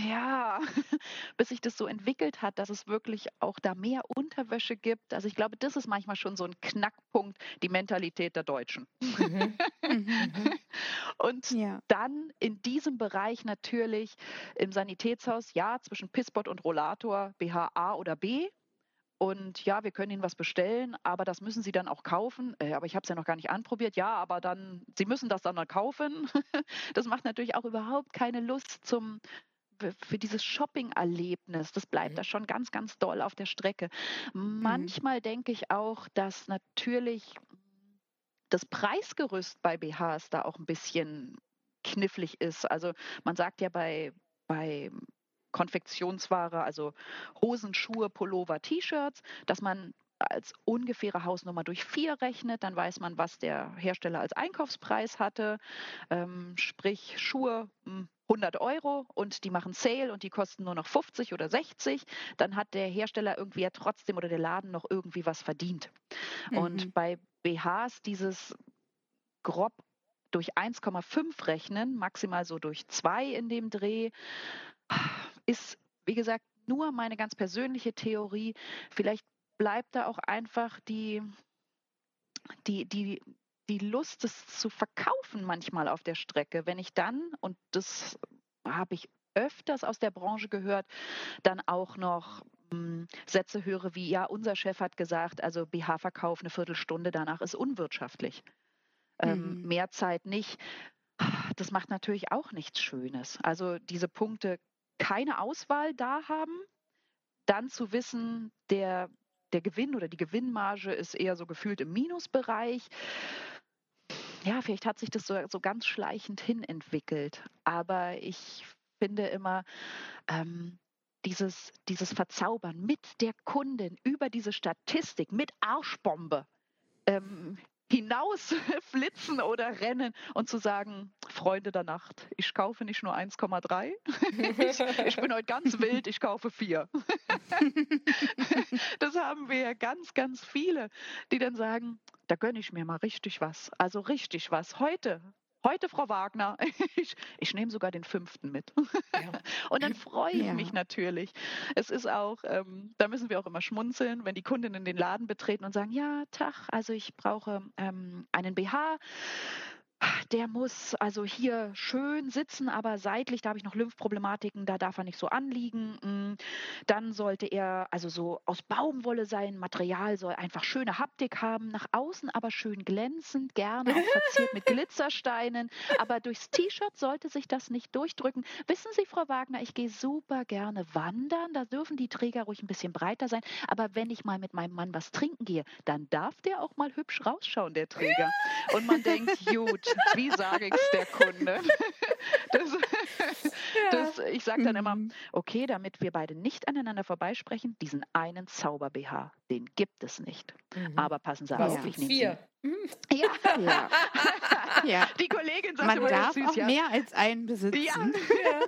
ja, bis sich das so entwickelt hat, dass es wirklich auch da mehr Unterwäsche gibt. Also ich glaube, das ist manchmal schon so ein Knackpunkt, die Mentalität der Deutschen. Mhm. mhm. Und ja. dann in diesem Bereich natürlich im Sanitätshaus, ja, zwischen Pisspot und Rollator, BH A oder B. Und ja, wir können Ihnen was bestellen, aber das müssen Sie dann auch kaufen. Äh, aber ich habe es ja noch gar nicht anprobiert. Ja, aber dann, Sie müssen das dann mal kaufen. das macht natürlich auch überhaupt keine Lust zum für dieses Shopping-Erlebnis, das bleibt mhm. da schon ganz, ganz doll auf der Strecke. Mhm. Manchmal mhm. denke ich auch, dass natürlich das Preisgerüst bei BHs da auch ein bisschen knifflig ist. Also man sagt ja bei, bei Konfektionsware, also Hosen, Schuhe, Pullover, T-Shirts, dass man als ungefähre Hausnummer durch vier rechnet, dann weiß man, was der Hersteller als Einkaufspreis hatte. Ähm, sprich, Schuhe 100 hm, Euro und die machen Sale und die kosten nur noch 50 oder 60. Dann hat der Hersteller irgendwie ja trotzdem oder der Laden noch irgendwie was verdient. Mhm. Und bei BHs dieses grob durch 1,5 rechnen, maximal so durch 2 in dem Dreh, ist, wie gesagt, nur meine ganz persönliche Theorie. Vielleicht bleibt da auch einfach die, die, die, die Lust, es zu verkaufen manchmal auf der Strecke. Wenn ich dann, und das habe ich öfters aus der Branche gehört, dann auch noch hm, Sätze höre wie, ja, unser Chef hat gesagt, also BH-Verkauf eine Viertelstunde danach ist unwirtschaftlich. Ähm, mhm. mehr Zeit nicht. Das macht natürlich auch nichts Schönes. Also diese Punkte, keine Auswahl da haben, dann zu wissen, der der Gewinn oder die Gewinnmarge ist eher so gefühlt im Minusbereich. Ja, vielleicht hat sich das so, so ganz schleichend hin entwickelt. Aber ich finde immer, ähm, dieses, dieses Verzaubern mit der Kundin über diese Statistik, mit Arschbombe, ähm, hinaus flitzen oder rennen und zu sagen, Freunde der Nacht, ich kaufe nicht nur 1,3, ich, ich, bin heute ganz wild, ich kaufe vier. das haben wir ja ganz, ganz viele, die dann sagen, da gönne ich mir mal richtig was. Also richtig was. Heute, Heute, Frau Wagner, ich, ich nehme sogar den fünften mit. Ja. Und dann freue ich ja. mich natürlich. Es ist auch, ähm, da müssen wir auch immer schmunzeln, wenn die Kundinnen den Laden betreten und sagen, ja, Tag, also ich brauche ähm, einen BH der muss also hier schön sitzen, aber seitlich, da habe ich noch Lymphproblematiken, da darf er nicht so anliegen. Mm, dann sollte er also so aus Baumwolle sein, Material soll einfach schöne Haptik haben, nach außen aber schön glänzend, gerne auch verziert mit Glitzersteinen, aber durchs T-Shirt sollte sich das nicht durchdrücken. Wissen Sie, Frau Wagner, ich gehe super gerne wandern, da dürfen die Träger ruhig ein bisschen breiter sein, aber wenn ich mal mit meinem Mann was trinken gehe, dann darf der auch mal hübsch rausschauen, der Träger. Und man denkt, gut, wie sage ich es der Kunde? Das, ja. das, ich sage dann immer, mhm. okay, damit wir beide nicht aneinander vorbeisprechen, diesen einen Zauber-BH, den gibt es nicht. Mhm. Aber passen Sie auf, ich nehme Sie. Ja. ja. ja. Die Kollegin sagt Man immer, darf süß, auch ja. mehr als einen besitzen. Ja,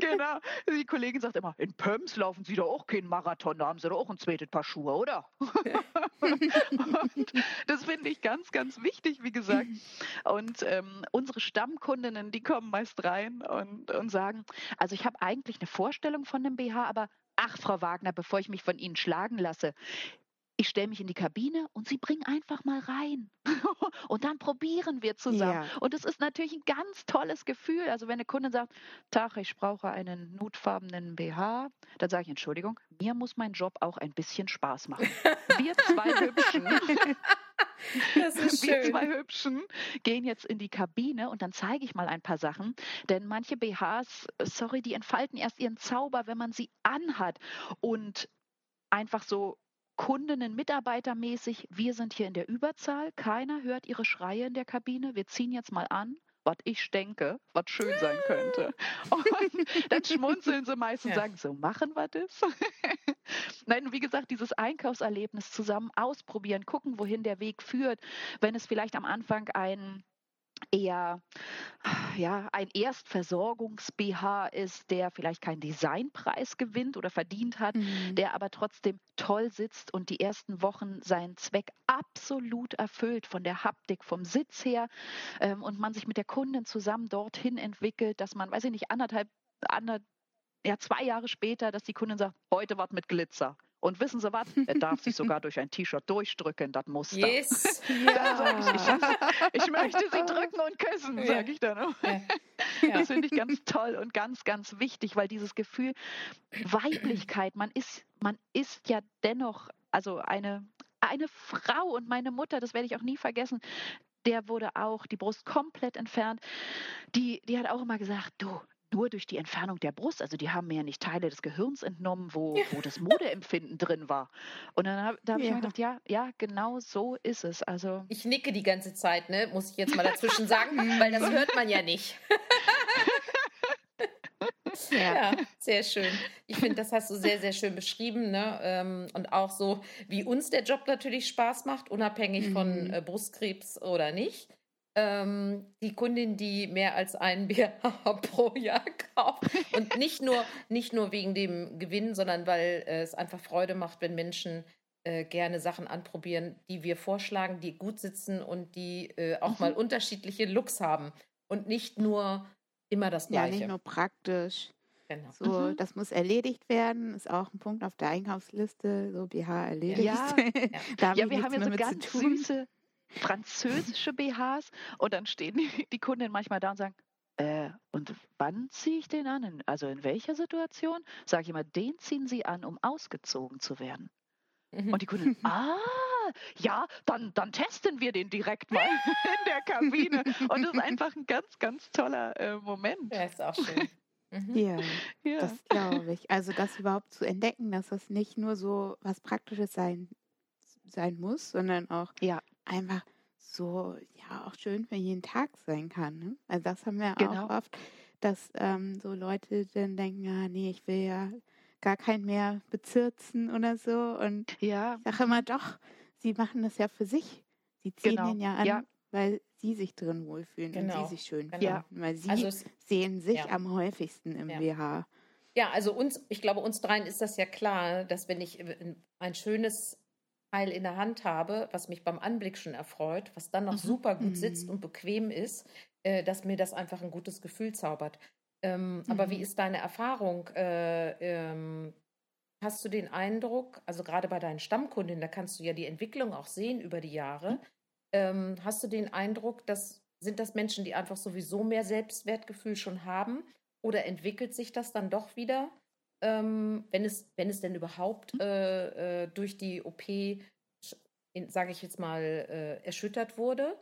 genau. Die Kollegin sagt immer, in Pöms laufen Sie doch auch keinen Marathon, da haben Sie doch auch ein zweites Paar Schuhe, oder? Und das finde ich ganz, ganz wichtig, wie gesagt. Und ähm, unsere Stammkundinnen, die kommen meist rein und, und sagen, also ich habe eigentlich eine Vorstellung von dem BH, aber ach, Frau Wagner, bevor ich mich von Ihnen schlagen lasse, ich stelle mich in die Kabine und sie bringen einfach mal rein. und dann probieren wir zusammen. Ja. Und es ist natürlich ein ganz tolles Gefühl. Also wenn eine Kundin sagt, Tag, ich brauche einen nutfarbenen BH, dann sage ich, Entschuldigung, mir muss mein Job auch ein bisschen Spaß machen. Wir zwei Hübschen. Das ist schön. Wir zwei Hübschen gehen jetzt in die Kabine und dann zeige ich mal ein paar Sachen. Denn manche BHs, sorry, die entfalten erst ihren Zauber, wenn man sie anhat. Und einfach so Kundinnen, Mitarbeitermäßig, wir sind hier in der Überzahl, keiner hört ihre Schreie in der Kabine, wir ziehen jetzt mal an, was ich denke, was schön sein könnte. Und dann schmunzeln sie meistens und ja. sagen, so machen wir das. Nein, wie gesagt, dieses Einkaufserlebnis zusammen ausprobieren, gucken, wohin der Weg führt. Wenn es vielleicht am Anfang ein eher ja, ein Erstversorgungs-BH ist, der vielleicht keinen Designpreis gewinnt oder verdient hat, mhm. der aber trotzdem toll sitzt und die ersten Wochen seinen Zweck absolut erfüllt, von der Haptik, vom Sitz her ähm, und man sich mit der Kundin zusammen dorthin entwickelt, dass man, weiß ich nicht, anderthalb, anderthalb ja, zwei Jahre später, dass die Kundin sagt, heute was mit Glitzer. Und wissen Sie was? Er darf sich sogar durch ein T-Shirt durchdrücken, das Muster. Yes. Ja. Ich, ich, ich, möchte Sie drücken und küssen, ja. sage ich dann. Ja. Ja. Das finde ich ganz toll und ganz, ganz wichtig, weil dieses Gefühl Weiblichkeit, man ist, man ist ja dennoch, also eine, eine Frau und meine Mutter, das werde ich auch nie vergessen, der wurde auch die Brust komplett entfernt. Die, die hat auch immer gesagt, du, nur durch die Entfernung der Brust. Also die haben mir ja nicht Teile des Gehirns entnommen, wo, wo das Modeempfinden drin war. Und dann habe hab ja. ich mir gedacht, ja, ja, genau so ist es. Also ich nicke die ganze Zeit, ne? Muss ich jetzt mal dazwischen sagen, weil das hört man ja nicht. Ja, sehr schön. Ich finde, das hast du sehr, sehr schön beschrieben. Ne? Ähm, und auch so, wie uns der Job natürlich Spaß macht, unabhängig mhm. von äh, Brustkrebs oder nicht. Ähm, die Kundin, die mehr als einen BH pro Jahr kauft. Und nicht nur, nicht nur wegen dem Gewinn, sondern weil äh, es einfach Freude macht, wenn Menschen äh, gerne Sachen anprobieren, die wir vorschlagen, die gut sitzen und die äh, auch mhm. mal unterschiedliche Looks haben. Und nicht nur immer das Gleiche. Ja, nicht nur praktisch. Genau. So, mhm. das muss erledigt werden, ist auch ein Punkt auf der Einkaufsliste, so BH erledigt. Ja, ja. ja wir haben ja so ganz süße französische BHs und dann stehen die, die Kunden manchmal da und sagen, äh, und wann ziehe ich den an? Also in welcher Situation? Sage ich immer, den ziehen Sie an, um ausgezogen zu werden. Mhm. Und die Kunden, ah, ja, dann, dann testen wir den direkt mal in der Kabine. Und das ist einfach ein ganz, ganz toller äh, Moment. Ja, ist auch schön. Mhm. Ja, ja, das glaube ich. Also das überhaupt zu entdecken, dass das nicht nur so was Praktisches sein, sein muss, sondern auch ja. Einfach so, ja, auch schön für jeden Tag sein kann. Ne? Also das haben wir genau. auch oft, dass ähm, so Leute dann denken, ja, nee, ich will ja gar keinen mehr bezirzen oder so. Und ja. ich sage immer, doch, sie machen das ja für sich. Sie ziehen genau. den ja an, ja. weil sie sich drin wohlfühlen genau. und sie sich schön genau. finden. Weil sie also es, sehen sich ja. am häufigsten im. BH. Ja, also uns, ich glaube, uns dreien ist das ja klar, dass wenn ich äh, ein schönes Teil in der Hand habe, was mich beim Anblick schon erfreut, was dann noch mhm. super gut sitzt mhm. und bequem ist, äh, dass mir das einfach ein gutes Gefühl zaubert. Ähm, mhm. Aber wie mhm. ist deine Erfahrung? Äh, ähm, hast du den Eindruck, also gerade bei deinen Stammkundinnen, da kannst du ja die Entwicklung auch sehen über die Jahre. Mhm. Ähm, hast du den Eindruck, dass sind das Menschen, die einfach sowieso mehr Selbstwertgefühl schon haben? Oder entwickelt sich das dann doch wieder, ähm, wenn, es, wenn es denn überhaupt äh, äh, durch die OP, sage ich jetzt mal, äh, erschüttert wurde?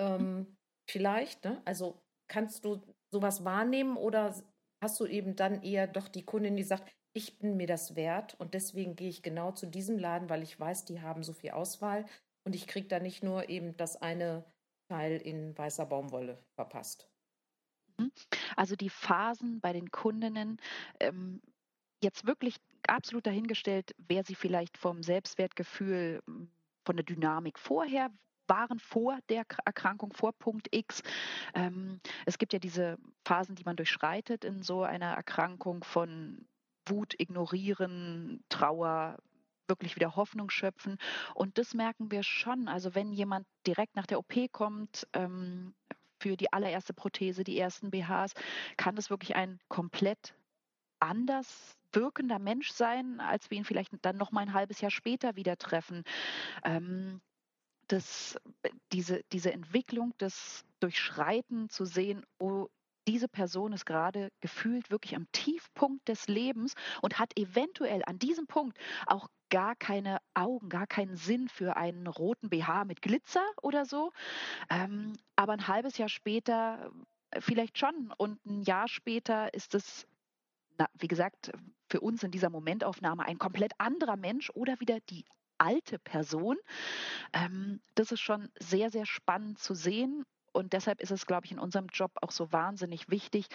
Ähm, vielleicht, ne? Also kannst du sowas wahrnehmen oder hast du eben dann eher doch die Kundin, die sagt, ich bin mir das wert und deswegen gehe ich genau zu diesem Laden, weil ich weiß, die haben so viel Auswahl und ich kriege da nicht nur eben das eine Teil in weißer Baumwolle verpasst. Mhm. Also die Phasen bei den Kundinnen, ähm, jetzt wirklich absolut dahingestellt, wer sie vielleicht vom Selbstwertgefühl, von der Dynamik vorher waren vor der Erkrankung, vor Punkt X. Ähm, es gibt ja diese Phasen, die man durchschreitet in so einer Erkrankung von Wut ignorieren, Trauer, wirklich wieder Hoffnung schöpfen. Und das merken wir schon. Also wenn jemand direkt nach der OP kommt, ähm, für die allererste Prothese, die ersten BHs, kann das wirklich ein komplett anders wirkender Mensch sein, als wir ihn vielleicht dann noch mal ein halbes Jahr später wieder treffen. Ähm, das, diese, diese Entwicklung, das Durchschreiten zu sehen, oh, diese Person ist gerade gefühlt wirklich am Tiefpunkt des Lebens und hat eventuell an diesem Punkt auch gar keine Augen, gar keinen Sinn für einen roten BH mit Glitzer oder so. Ähm, aber ein halbes Jahr später vielleicht schon und ein Jahr später ist es, na, wie gesagt, für uns in dieser Momentaufnahme ein komplett anderer Mensch oder wieder die alte Person. Ähm, das ist schon sehr, sehr spannend zu sehen. Und deshalb ist es, glaube ich, in unserem Job auch so wahnsinnig wichtig,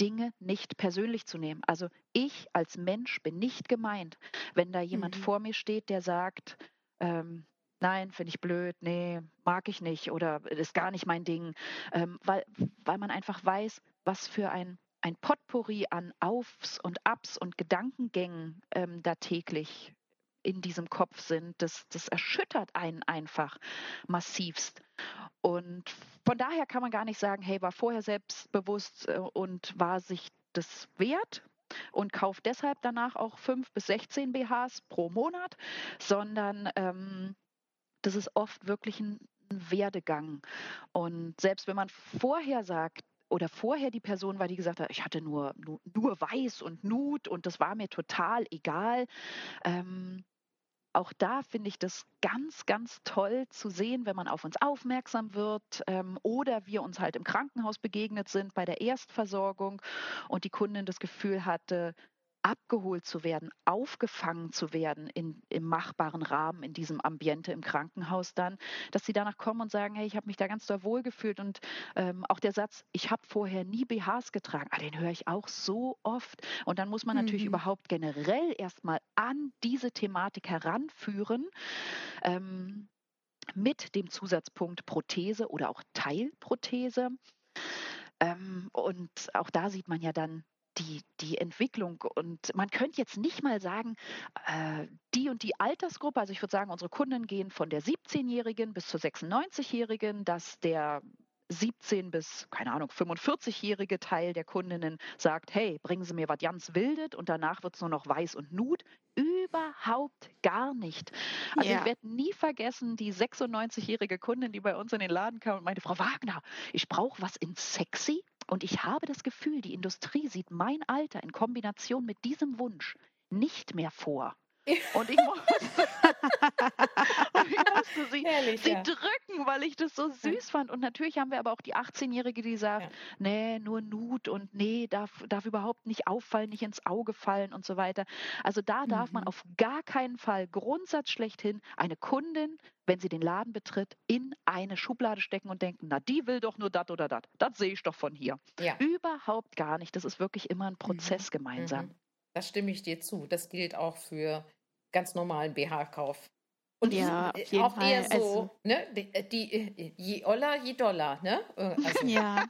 Dinge nicht persönlich zu nehmen. Also ich als Mensch bin nicht gemeint, wenn da jemand mhm. vor mir steht, der sagt, ähm, nein, finde ich blöd, nee, mag ich nicht oder ist gar nicht mein Ding, ähm, weil, weil man einfach weiß, was für ein, ein Potpourri an Aufs und Abs und Gedankengängen ähm, da täglich in diesem Kopf sind, das, das erschüttert einen einfach massivst. Und von daher kann man gar nicht sagen, hey, war vorher selbstbewusst äh, und war sich das wert und kauft deshalb danach auch fünf bis 16 BHs pro Monat, sondern ähm, das ist oft wirklich ein, ein Werdegang. Und selbst wenn man vorher sagt, oder vorher die Person war, die gesagt hat, ich hatte nur, nur, nur weiß und Nut und das war mir total egal. Ähm, auch da finde ich das ganz, ganz toll zu sehen, wenn man auf uns aufmerksam wird ähm, oder wir uns halt im Krankenhaus begegnet sind bei der Erstversorgung und die Kundin das Gefühl hatte, abgeholt zu werden, aufgefangen zu werden in, im machbaren Rahmen, in diesem Ambiente im Krankenhaus dann, dass sie danach kommen und sagen, hey, ich habe mich da ganz doll wohl gefühlt und ähm, auch der Satz, ich habe vorher nie BHs getragen, ah, den höre ich auch so oft und dann muss man natürlich mhm. überhaupt generell erstmal an diese Thematik heranführen. Ähm, mit dem Zusatzpunkt Prothese oder auch Teilprothese. Ähm, und auch da sieht man ja dann die, die Entwicklung. Und man könnte jetzt nicht mal sagen, äh, die und die Altersgruppe, also ich würde sagen, unsere Kunden gehen von der 17-Jährigen bis zur 96-Jährigen, dass der 17 bis, keine Ahnung, 45-jährige Teil der Kundinnen sagt, hey, bringen Sie mir was ganz Wildet und danach wird es nur noch weiß und Nut. Überhaupt gar nicht. Also ja. ich werde nie vergessen, die 96-jährige Kundin, die bei uns in den Laden kam und meinte, Frau Wagner, ich brauche was in sexy und ich habe das Gefühl, die Industrie sieht mein Alter in Kombination mit diesem Wunsch nicht mehr vor. Und ich musste, und ich musste sie, Herrlich, sie ja. drücken, weil ich das so süß ja. fand. Und natürlich haben wir aber auch die 18-Jährige, die sagt, ja. nee, nur Nut und nee, darf, darf überhaupt nicht auffallen, nicht ins Auge fallen und so weiter. Also da darf man mhm. auf gar keinen Fall Grundsatz schlechthin eine Kundin, wenn sie den Laden betritt, in eine Schublade stecken und denken, na, die will doch nur das oder das. Das sehe ich doch von hier. Überhaupt gar nicht. Das ist wirklich immer ein mhm. Prozess mhm. gemeinsam. Mhm. Das stimme ich dir zu. Das gilt auch für ganz normalen BH-Kauf. Und ja, ich, auch Fall. eher so, also, ne, die, äh, die, äh, je Oller, je Dollar, ne? Äh, also. Ja,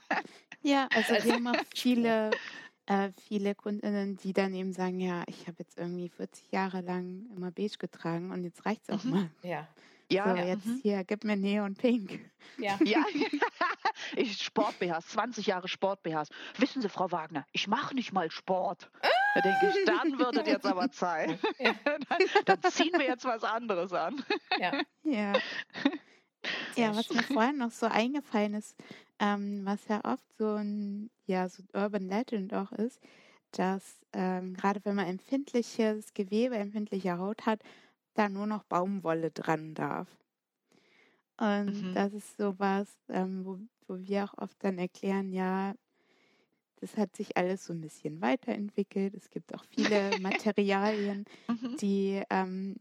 ja, also, also wir haben auch viele, äh, viele Kundinnen, die dann eben sagen, ja, ich habe jetzt irgendwie 40 Jahre lang immer beige getragen und jetzt reicht es auch mhm. mal. Ja. Ja, so, jetzt mhm. hier, gib mir Neon Pink. Ja. ja. ich Sport BHs, 20 Jahre Sport BHs. Wissen Sie, Frau Wagner, ich mache nicht mal Sport. Da denke ich, dann wird es jetzt aber Zeit. Ja. dann, dann, ziehen wir jetzt was anderes an. Ja. Ja, ja was mir vorhin noch so eingefallen ist, ähm, was ja oft so ein, ja, so Urban Legend auch ist, dass ähm, gerade wenn man empfindliches Gewebe, empfindliche Haut hat, da nur noch Baumwolle dran darf. Und mhm. das ist sowas, ähm, wo, wo wir auch oft dann erklären, ja, das hat sich alles so ein bisschen weiterentwickelt. Es gibt auch viele Materialien, mhm. die ähm,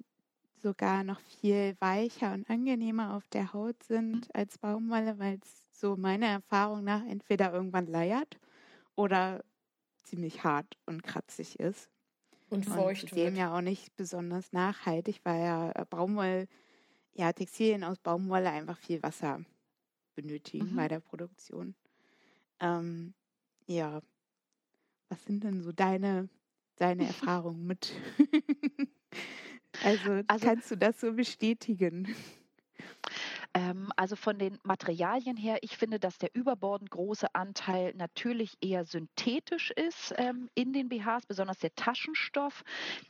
sogar noch viel weicher und angenehmer auf der Haut sind mhm. als Baumwolle, weil es so meiner Erfahrung nach entweder irgendwann leiert oder ziemlich hart und kratzig ist. Und feucht und dem ja auch nicht besonders nachhaltig, weil ja äh, Baumwolle, ja, Textilien aus Baumwolle einfach viel Wasser benötigen mhm. bei der Produktion. Ähm, ja, was sind denn so deine, deine Erfahrungen mit? also, also kannst du das so bestätigen? Ähm, also von den Materialien her, ich finde, dass der überbordend große Anteil natürlich eher synthetisch ist ähm, in den BHs, besonders der Taschenstoff.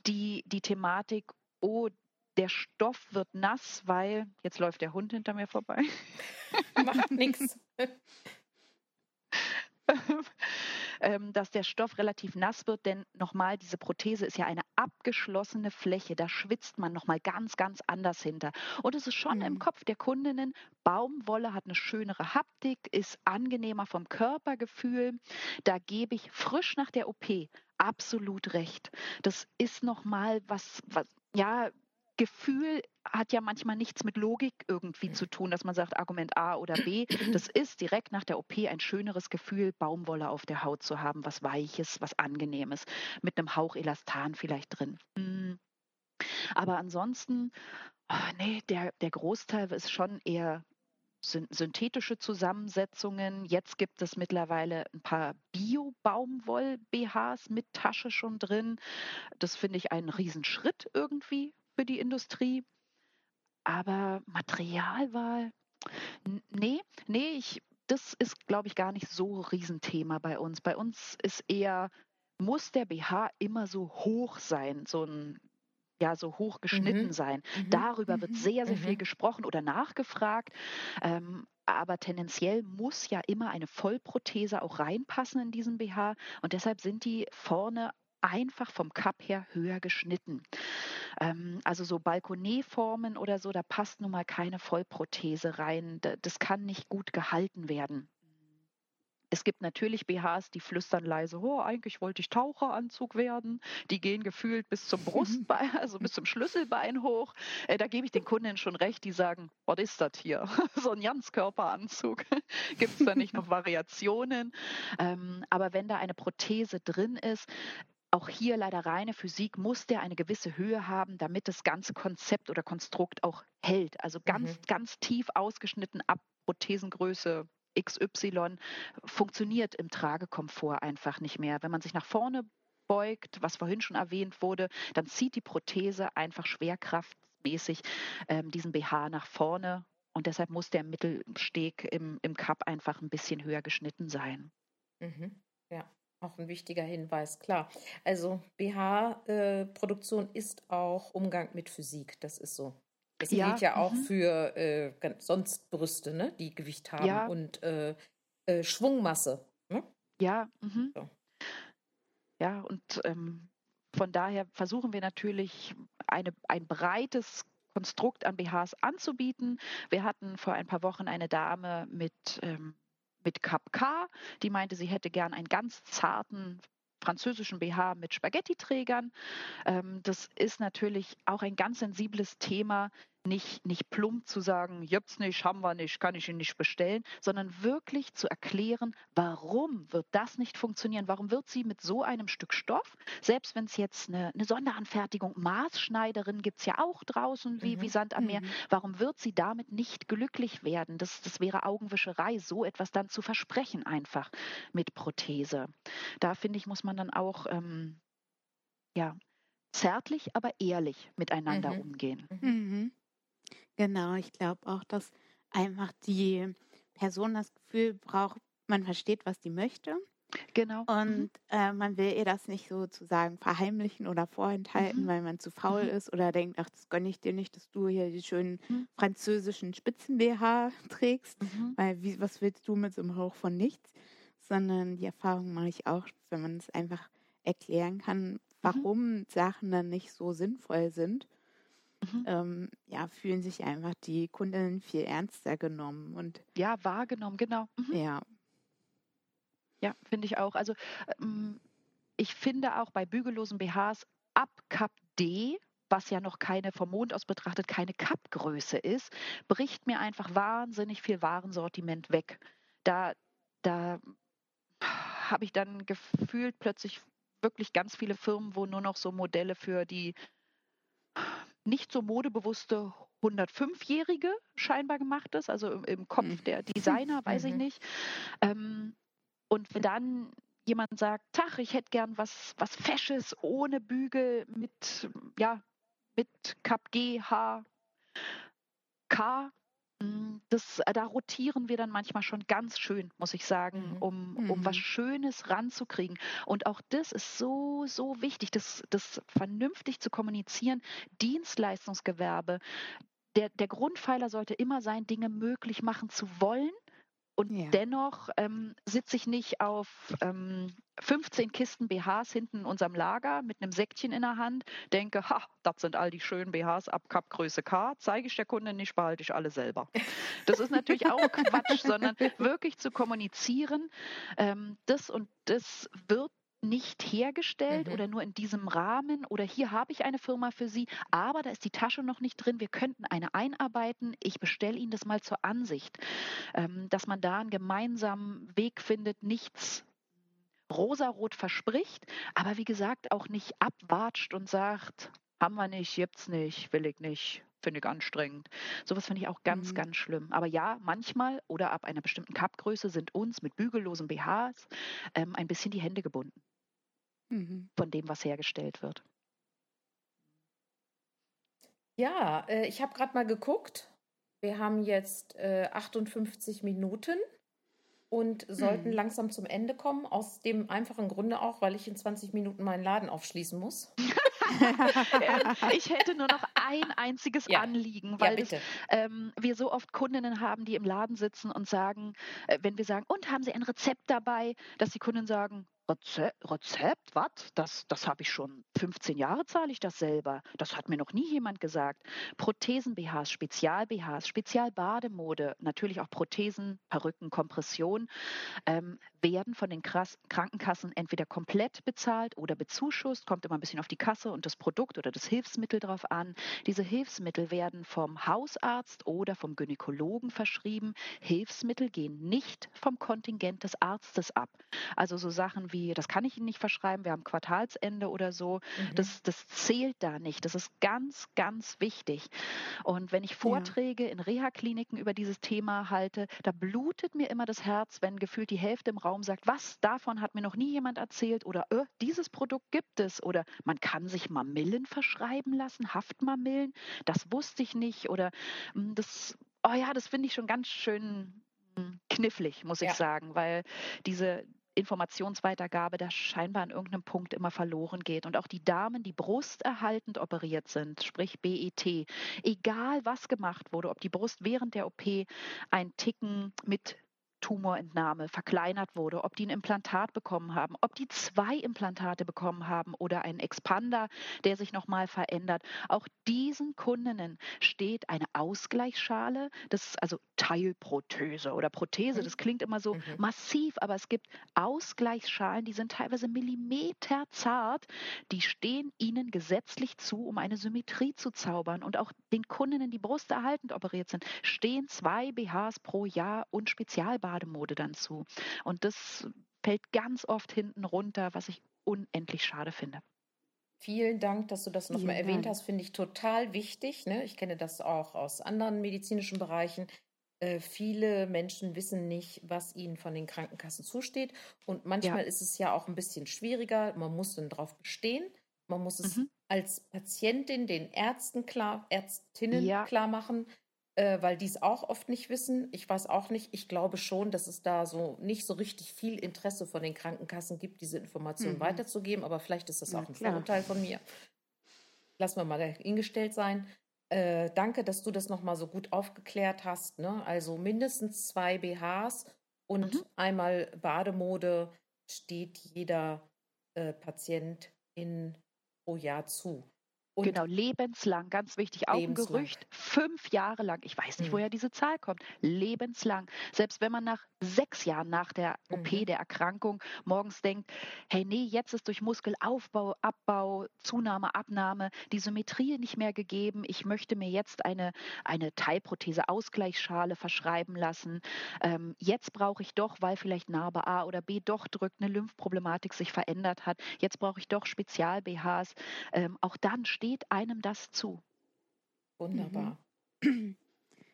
Die, die Thematik, oh, der Stoff wird nass, weil jetzt läuft der Hund hinter mir vorbei. Macht nichts. Ähm, dass der Stoff relativ nass wird, denn nochmal, diese Prothese ist ja eine abgeschlossene Fläche, da schwitzt man nochmal ganz, ganz anders hinter. Und es ist schon mhm. im Kopf der Kundinnen, Baumwolle hat eine schönere Haptik, ist angenehmer vom Körpergefühl. Da gebe ich frisch nach der OP absolut recht. Das ist nochmal was, was, ja, Gefühl hat ja manchmal nichts mit Logik irgendwie zu tun, dass man sagt Argument A oder B. Das ist direkt nach der OP ein schöneres Gefühl, Baumwolle auf der Haut zu haben, was Weiches, was Angenehmes, mit einem Hauch Elastan vielleicht drin. Hm. Aber ansonsten, oh nee, der, der Großteil ist schon eher synthetische Zusammensetzungen. Jetzt gibt es mittlerweile ein paar Bio-Baumwoll-BHs mit Tasche schon drin. Das finde ich einen Riesenschritt irgendwie für die Industrie. Aber Materialwahl, nee, nee, ich, das ist, glaube ich, gar nicht so ein Riesenthema bei uns. Bei uns ist eher, muss der BH immer so hoch sein, so ein ja, so hoch geschnitten mhm. sein. Mhm. Darüber mhm. wird sehr, sehr viel mhm. gesprochen oder nachgefragt. Ähm, aber tendenziell muss ja immer eine Vollprothese auch reinpassen in diesen BH. Und deshalb sind die vorne einfach vom Cup her höher geschnitten. Ähm, also so Balkonetformen oder so, da passt nun mal keine Vollprothese rein. Das kann nicht gut gehalten werden. Es gibt natürlich BHs, die flüstern leise, oh, eigentlich wollte ich Taucheranzug werden. Die gehen gefühlt bis zum Brustbein, also bis zum Schlüsselbein hoch. Äh, da gebe ich den Kunden schon recht, die sagen, was ist das hier? so ein Ganzkörperanzug. gibt es da nicht noch Variationen? Ähm, aber wenn da eine Prothese drin ist, auch hier leider reine Physik, muss der eine gewisse Höhe haben, damit das ganze Konzept oder Konstrukt auch hält. Also ganz, mhm. ganz tief ausgeschnitten ab Prothesengröße XY funktioniert im Tragekomfort einfach nicht mehr. Wenn man sich nach vorne beugt, was vorhin schon erwähnt wurde, dann zieht die Prothese einfach schwerkraftmäßig ähm, diesen BH nach vorne und deshalb muss der Mittelsteg im, im Cup einfach ein bisschen höher geschnitten sein. Mhm. Ja, auch ein wichtiger Hinweis, klar. Also BH-Produktion äh, ist auch Umgang mit Physik, das ist so. Das ja, gilt ja auch mhm. für äh, sonst Brüste, ne, die Gewicht haben ja. und äh, äh, Schwungmasse. Ne? Ja, mhm. so. ja, und ähm, von daher versuchen wir natürlich eine, ein breites Konstrukt an BHs anzubieten. Wir hatten vor ein paar Wochen eine Dame mit, ähm, mit Cup K, die meinte, sie hätte gern einen ganz zarten französischen BH mit Spaghetti-Trägern. Ähm, das ist natürlich auch ein ganz sensibles Thema, nicht, nicht plump zu sagen, gibt's nicht, haben wir nicht, kann ich ihn nicht bestellen, sondern wirklich zu erklären, warum wird das nicht funktionieren? Warum wird sie mit so einem Stück Stoff, selbst wenn es jetzt eine, eine, Sonderanfertigung, Maßschneiderin gibt es ja auch draußen wie, mhm. wie Sand am Meer, mhm. warum wird sie damit nicht glücklich werden? Das, das wäre Augenwischerei, so etwas dann zu versprechen einfach mit Prothese. Da finde ich, muss man dann auch ähm, ja, zärtlich, aber ehrlich miteinander mhm. umgehen. Mhm. Mhm. Genau, ich glaube auch, dass einfach die Person das Gefühl braucht, man versteht, was die möchte. Genau. Und mhm. äh, man will ihr das nicht sozusagen verheimlichen oder vorenthalten, mhm. weil man zu faul mhm. ist oder denkt, ach, das gönne ich dir nicht, dass du hier die schönen mhm. französischen Spitzen-BH trägst, mhm. weil wie, was willst du mit so einem Hauch von nichts? Sondern die Erfahrung mache ich auch, wenn man es einfach erklären kann, mhm. warum Sachen dann nicht so sinnvoll sind mhm. ähm, ja, fühlen sich einfach die Kundinnen viel ernster genommen und ja, wahrgenommen, genau. Mhm. Ja. Ja, finde ich auch. Also ähm, ich finde auch bei bügellosen BHs ab Cup D was ja noch keine vom Mond aus betrachtet keine Cup-Größe ist, bricht mir einfach wahnsinnig viel Warensortiment weg. Da, da habe ich dann gefühlt plötzlich wirklich ganz viele Firmen, wo nur noch so Modelle für die nicht so modebewusste 105-Jährige scheinbar gemacht ist, also im, im Kopf mhm. der Designer, weiß ich mhm. nicht. Ähm, und wenn dann jemand sagt, Tach, ich hätte gern was, was Fesches ohne Bügel mit, ja, mit Kap G, H, K, das, äh, da rotieren wir dann manchmal schon ganz schön, muss ich sagen, mhm. um, um mhm. was Schönes ranzukriegen. Und auch das ist so, so wichtig, das, das vernünftig zu kommunizieren. Dienstleistungsgewerbe, der, der Grundpfeiler sollte immer sein, Dinge möglich machen zu wollen und ja. dennoch ähm, sitze ich nicht auf ähm, 15 Kisten BHs hinten in unserem Lager mit einem Säckchen in der Hand, denke, ha, das sind all die schönen BHs ab Cup-Größe K, zeige ich der Kundin nicht, behalte ich alle selber. Das ist natürlich auch Quatsch, sondern wirklich zu kommunizieren, ähm, das und das wird nicht hergestellt mhm. oder nur in diesem Rahmen oder hier habe ich eine Firma für Sie, aber da ist die Tasche noch nicht drin. Wir könnten eine einarbeiten. Ich bestelle Ihnen das mal zur Ansicht, ähm, dass man da einen gemeinsamen Weg findet, nichts rosarot verspricht, aber wie gesagt auch nicht abwatscht und sagt, haben wir nicht, gibt's nicht, will ich nicht, finde ich anstrengend. Sowas finde ich auch ganz, mhm. ganz schlimm. Aber ja, manchmal oder ab einer bestimmten Cup-Größe sind uns mit bügellosen BHs ähm, ein bisschen die Hände gebunden mhm. von dem, was hergestellt wird. Ja, äh, ich habe gerade mal geguckt. Wir haben jetzt äh, 58 Minuten und sollten mhm. langsam zum Ende kommen. Aus dem einfachen Grunde auch, weil ich in 20 Minuten meinen Laden aufschließen muss. ich hätte nur noch ein einziges ja. Anliegen, weil ja, das, ähm, wir so oft Kundinnen haben, die im Laden sitzen und sagen, äh, wenn wir sagen, und haben Sie ein Rezept dabei, dass die Kunden sagen, Rezept, was? Das, das habe ich schon 15 Jahre zahle ich das selber. Das hat mir noch nie jemand gesagt. Prothesen-BHs, Spezial-BHs, Spezial-Bademode, natürlich auch Prothesen, Perücken, Kompression, ähm, werden von den Krass Krankenkassen entweder komplett bezahlt oder bezuschusst. Kommt immer ein bisschen auf die Kasse und das Produkt oder das Hilfsmittel drauf an. Diese Hilfsmittel werden vom Hausarzt oder vom Gynäkologen verschrieben. Hilfsmittel gehen nicht vom Kontingent des Arztes ab. Also so Sachen wie wie, das kann ich Ihnen nicht verschreiben, wir haben Quartalsende oder so. Mhm. Das, das zählt da nicht. Das ist ganz, ganz wichtig. Und wenn ich Vorträge ja. in Reha-Kliniken über dieses Thema halte, da blutet mir immer das Herz, wenn gefühlt die Hälfte im Raum sagt, was, davon hat mir noch nie jemand erzählt oder äh, dieses Produkt gibt es oder man kann sich Mamillen verschreiben lassen, Haftmamillen, das wusste ich nicht oder hm, das, oh ja, das finde ich schon ganz schön hm, knifflig, muss ich ja. sagen, weil diese, Informationsweitergabe da scheinbar an irgendeinem Punkt immer verloren geht. Und auch die Damen, die brusterhaltend operiert sind, sprich BET, egal was gemacht wurde, ob die Brust während der OP ein Ticken mit Tumorentnahme verkleinert wurde, ob die ein Implantat bekommen haben, ob die zwei Implantate bekommen haben oder einen Expander, der sich nochmal verändert. Auch diesen Kundinnen steht eine Ausgleichsschale, das ist also Teilprothese oder Prothese, das klingt immer so mhm. massiv, aber es gibt Ausgleichsschalen, die sind teilweise millimeterzart, die stehen ihnen gesetzlich zu, um eine Symmetrie zu zaubern. Und auch den Kundinnen, die brusterhaltend operiert sind, stehen zwei BHs pro Jahr und Spezialbad Bademode dann zu. Und das fällt ganz oft hinten runter, was ich unendlich schade finde. Vielen Dank, dass du das nochmal erwähnt hast, finde ich total wichtig. Ne? Ich kenne das auch aus anderen medizinischen Bereichen. Äh, viele Menschen wissen nicht, was ihnen von den Krankenkassen zusteht. Und manchmal ja. ist es ja auch ein bisschen schwieriger. Man muss dann darauf bestehen. Man muss es mhm. als Patientin den Ärzten klar, Ärztinnen ja. klar machen, äh, weil die es auch oft nicht wissen. Ich weiß auch nicht. Ich glaube schon, dass es da so nicht so richtig viel Interesse von den Krankenkassen gibt, diese Informationen mhm. weiterzugeben. Aber vielleicht ist das ja, auch ein klar. Vorurteil von mir. Lassen wir mal dahingestellt sein. Äh, danke, dass du das nochmal so gut aufgeklärt hast. Ne? Also mindestens zwei BHs und mhm. einmal Bademode steht jeder äh, Patient in pro Jahr zu. Und genau, lebenslang, ganz wichtig, auch ein Gerücht, fünf Jahre lang, ich weiß nicht, mhm. woher diese Zahl kommt, lebenslang. Selbst wenn man nach sechs Jahren nach der OP, mhm. der Erkrankung, morgens denkt, hey, nee, jetzt ist durch Muskelaufbau, Abbau, Zunahme, Abnahme die Symmetrie nicht mehr gegeben, ich möchte mir jetzt eine, eine Teilprothese, Ausgleichsschale verschreiben lassen. Ähm, jetzt brauche ich doch, weil vielleicht Narbe A oder B doch drückt, eine Lymphproblematik sich verändert hat, jetzt brauche ich doch Spezial-BHs. Ähm, auch dann steht steht einem das zu. Wunderbar. Mhm.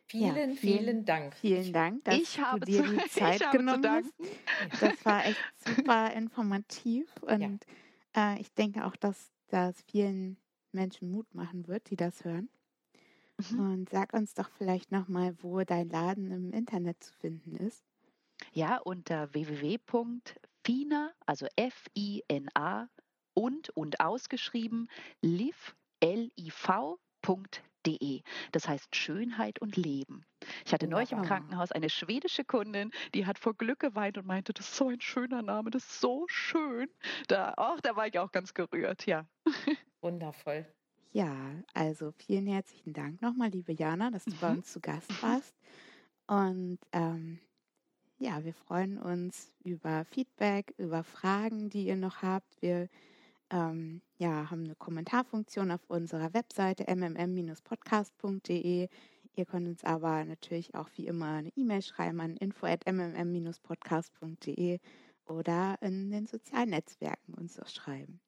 Vielen, ja, vielen, Dank. Vielen Dank, dass ich du dir zu, die Zeit genommen hast. Das war echt super informativ und ja. äh, ich denke auch, dass das vielen Menschen Mut machen wird, die das hören. Mhm. Und sag uns doch vielleicht nochmal, wo dein Laden im Internet zu finden ist. Ja, unter www.fina, also F-I-N-A und und ausgeschrieben liv liv.de. Das heißt Schönheit und Leben. Ich hatte neulich im Krankenhaus eine schwedische Kundin, die hat vor Glück geweint und meinte, das ist so ein schöner Name, das ist so schön. Da, ach, da war ich auch ganz gerührt, ja. Wundervoll. Ja, also vielen herzlichen Dank nochmal, liebe Jana, dass du mhm. bei uns zu Gast warst. Und ähm, ja, wir freuen uns über Feedback, über Fragen, die ihr noch habt. Wir ähm, ja, haben eine Kommentarfunktion auf unserer Webseite mmm-podcast.de. Ihr könnt uns aber natürlich auch wie immer eine E-Mail schreiben an info@mmm-podcast.de oder in den sozialen Netzwerken uns das schreiben.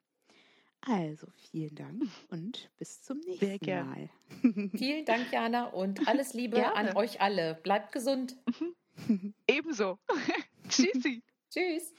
Also vielen Dank und bis zum nächsten Mal. Vielen Dank, Jana, und alles Liebe Gerne. an euch alle. Bleibt gesund. Ebenso. Tschüssi. Tschüss.